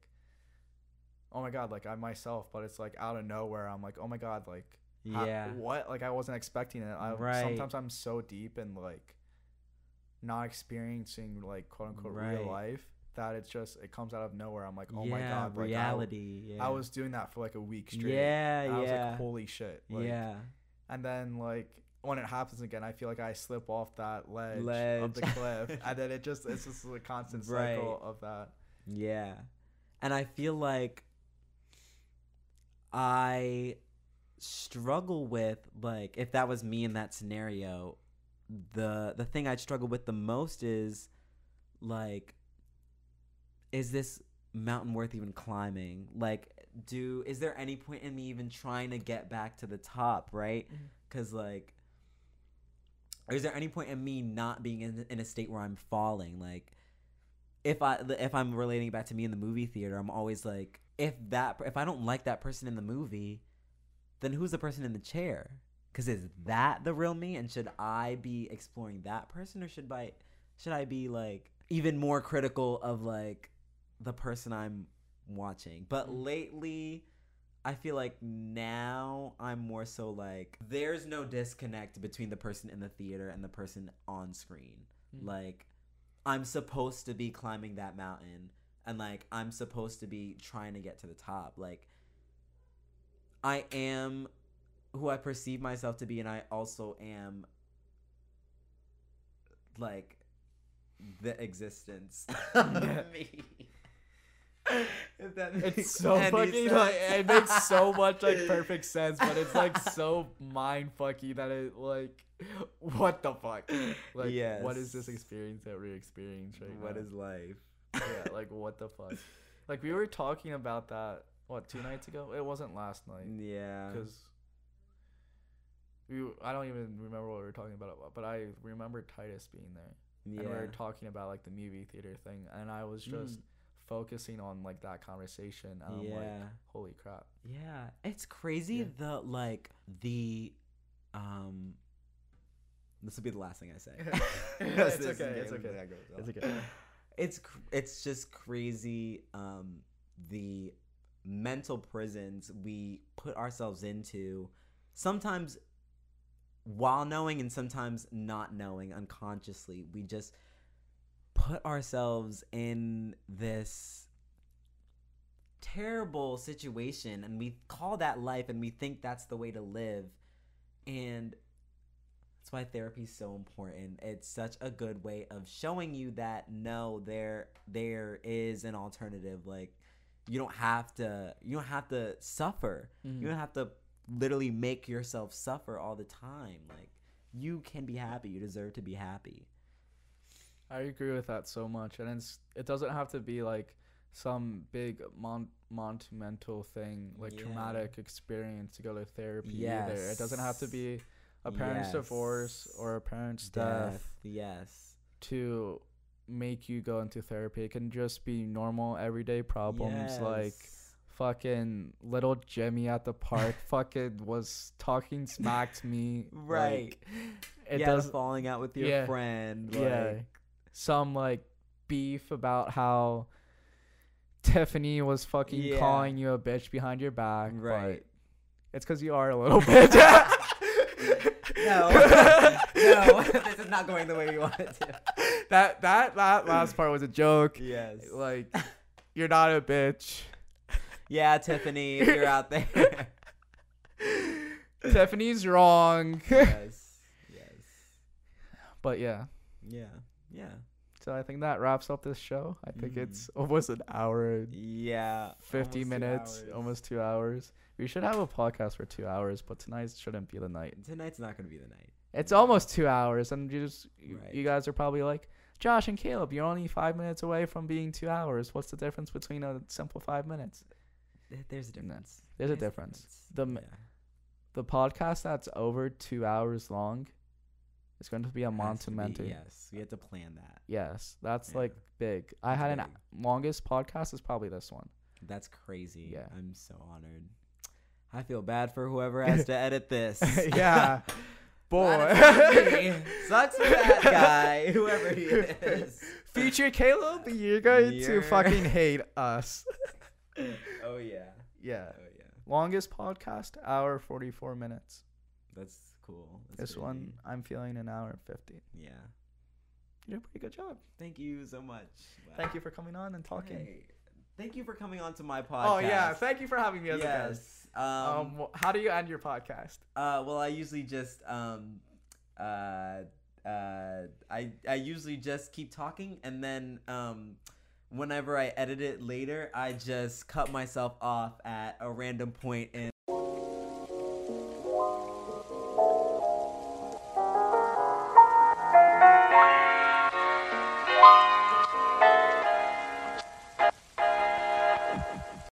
oh my god, like I'm myself, but it's like out of nowhere. I'm like, oh my god, like yeah. what? Like I wasn't expecting it. I Right. sometimes I'm so deep and like not experiencing like quote unquote Right. real life that it's just it comes out of nowhere. I'm like, oh my god, like I- reality. yeah. I was doing that for like a week straight. Yeah, And I was yeah. like, holy shit. Like, yeah. And then like when it happens again, I feel like I slip off that ledge, of the cliff, and then it just it's just a constant Right. cycle of that. Yeah. And I feel like I struggle with like if that was me in that scenario, the the thing I'd struggle with the most is like is this mountain worth even climbing? Like do is there any point in me even trying to get back to the top, right? Mhm. Cuz like is there any point in me not being in, in a state where I'm falling like if I if I'm relating back to me in the movie theater, I'm always like, if that if I don't like that person in the movie, then who's the person in the chair? Because is that the real me? And should I be exploring that person, or should I should I be like even more critical of like the person I'm watching? But lately, I feel like now I'm more so like there's no disconnect between the person in the theater and the person on screen. Mm. Like I'm supposed to be climbing that mountain and like I'm supposed to be trying to get to the top. Like I am who I perceive myself to be and I also am like the existence of me. If that It's so fucking like it makes so much like perfect sense, but it's like so mind fucky that it like what the fuck? Like what is this experience that we're experiencing right What now? is life? yeah, like what the fuck? Like we were talking about that what two nights ago? It wasn't last night Yeah. because we I don't even remember what we were talking about, but I remember Titus being there Yeah. and we were talking about like the movie theater thing, and I was just Mm. Focusing on like that conversation. And I'm like, holy crap. Yeah, it's crazy Yeah. the like the um this will be the last thing I say. It's is okay, it's okay. that goes It's okay. It's cr- it's just crazy um the mental prisons we put ourselves into sometimes while knowing and sometimes not knowing unconsciously. We just put ourselves in this terrible situation and we call that life and we think that's the way to live. And that's why therapy is so important. It's such a good way of showing you that no there there is an alternative. Like you don't have to you don't have to suffer. Mm-hmm. you don't have to literally make yourself suffer all the time. Like you can be happy. You deserve to be happy I agree with that so much, and it's it doesn't have to be like some big mon- monumental thing like Yeah. traumatic experience to go to therapy either. It doesn't have to be a parent's divorce or a parent's death yes to make you go into therapy. It can just be normal everyday problems like fucking little Jimmy at the park fucking was talking smack to me. Right. Like, it yeah, does falling out with your yeah. friend. yeah. Some like beef about how Tiffany was fucking Yeah. calling you a bitch behind your back. Right. But it's because you are a little bitch. No, no, this is not going the way we want it to. that that that last part was a joke. Yes. Like you're not a bitch. Yeah, Tiffany, if you're out there. Tiffany's wrong. yes. Yes. but yeah. Yeah. Yeah. So I think that wraps up this show. I think Mhm. it's almost an hour, Yeah. 50 almost minutes, hours. almost two hours. We should have a podcast for two hours, but tonight shouldn't be the night. Tonight's not gonna be the night. It's almost two hours, and you just you, Right. you guys are probably like, Josh and Caleb, you're only five minutes away from being two hours. What's the difference between a simple five minutes? There's a difference. there's a difference. The yeah. The podcast that's over two hours long is going to be a to. Yes, we had to plan that. Yes, that's Yeah. like big. I That's had an big. longest podcast is probably this one. That's crazy. Yeah. I'm so honored. I feel bad for whoever has to edit this. yeah, boy. Glad it's not me. Sucks for that guy, whoever he is. Future Caleb, you're going to You're- fucking hate us. Oh yeah. Yeah. Oh yeah. Longest podcast, hour 44 minutes. That's cool. That's this crazy. one, I'm feeling an hour and 50. Yeah. You did a pretty good job. Thank you so much. Thank you for coming on and talking. Hey, thank you for coming on to my podcast. Oh, yeah. Thank you for having me as a guest. yes. Um, Um, how do you end your podcast? Uh, well, I usually just um, uh, uh, I I usually just keep talking, and then um, whenever I edit it later, I just cut myself off at a random point in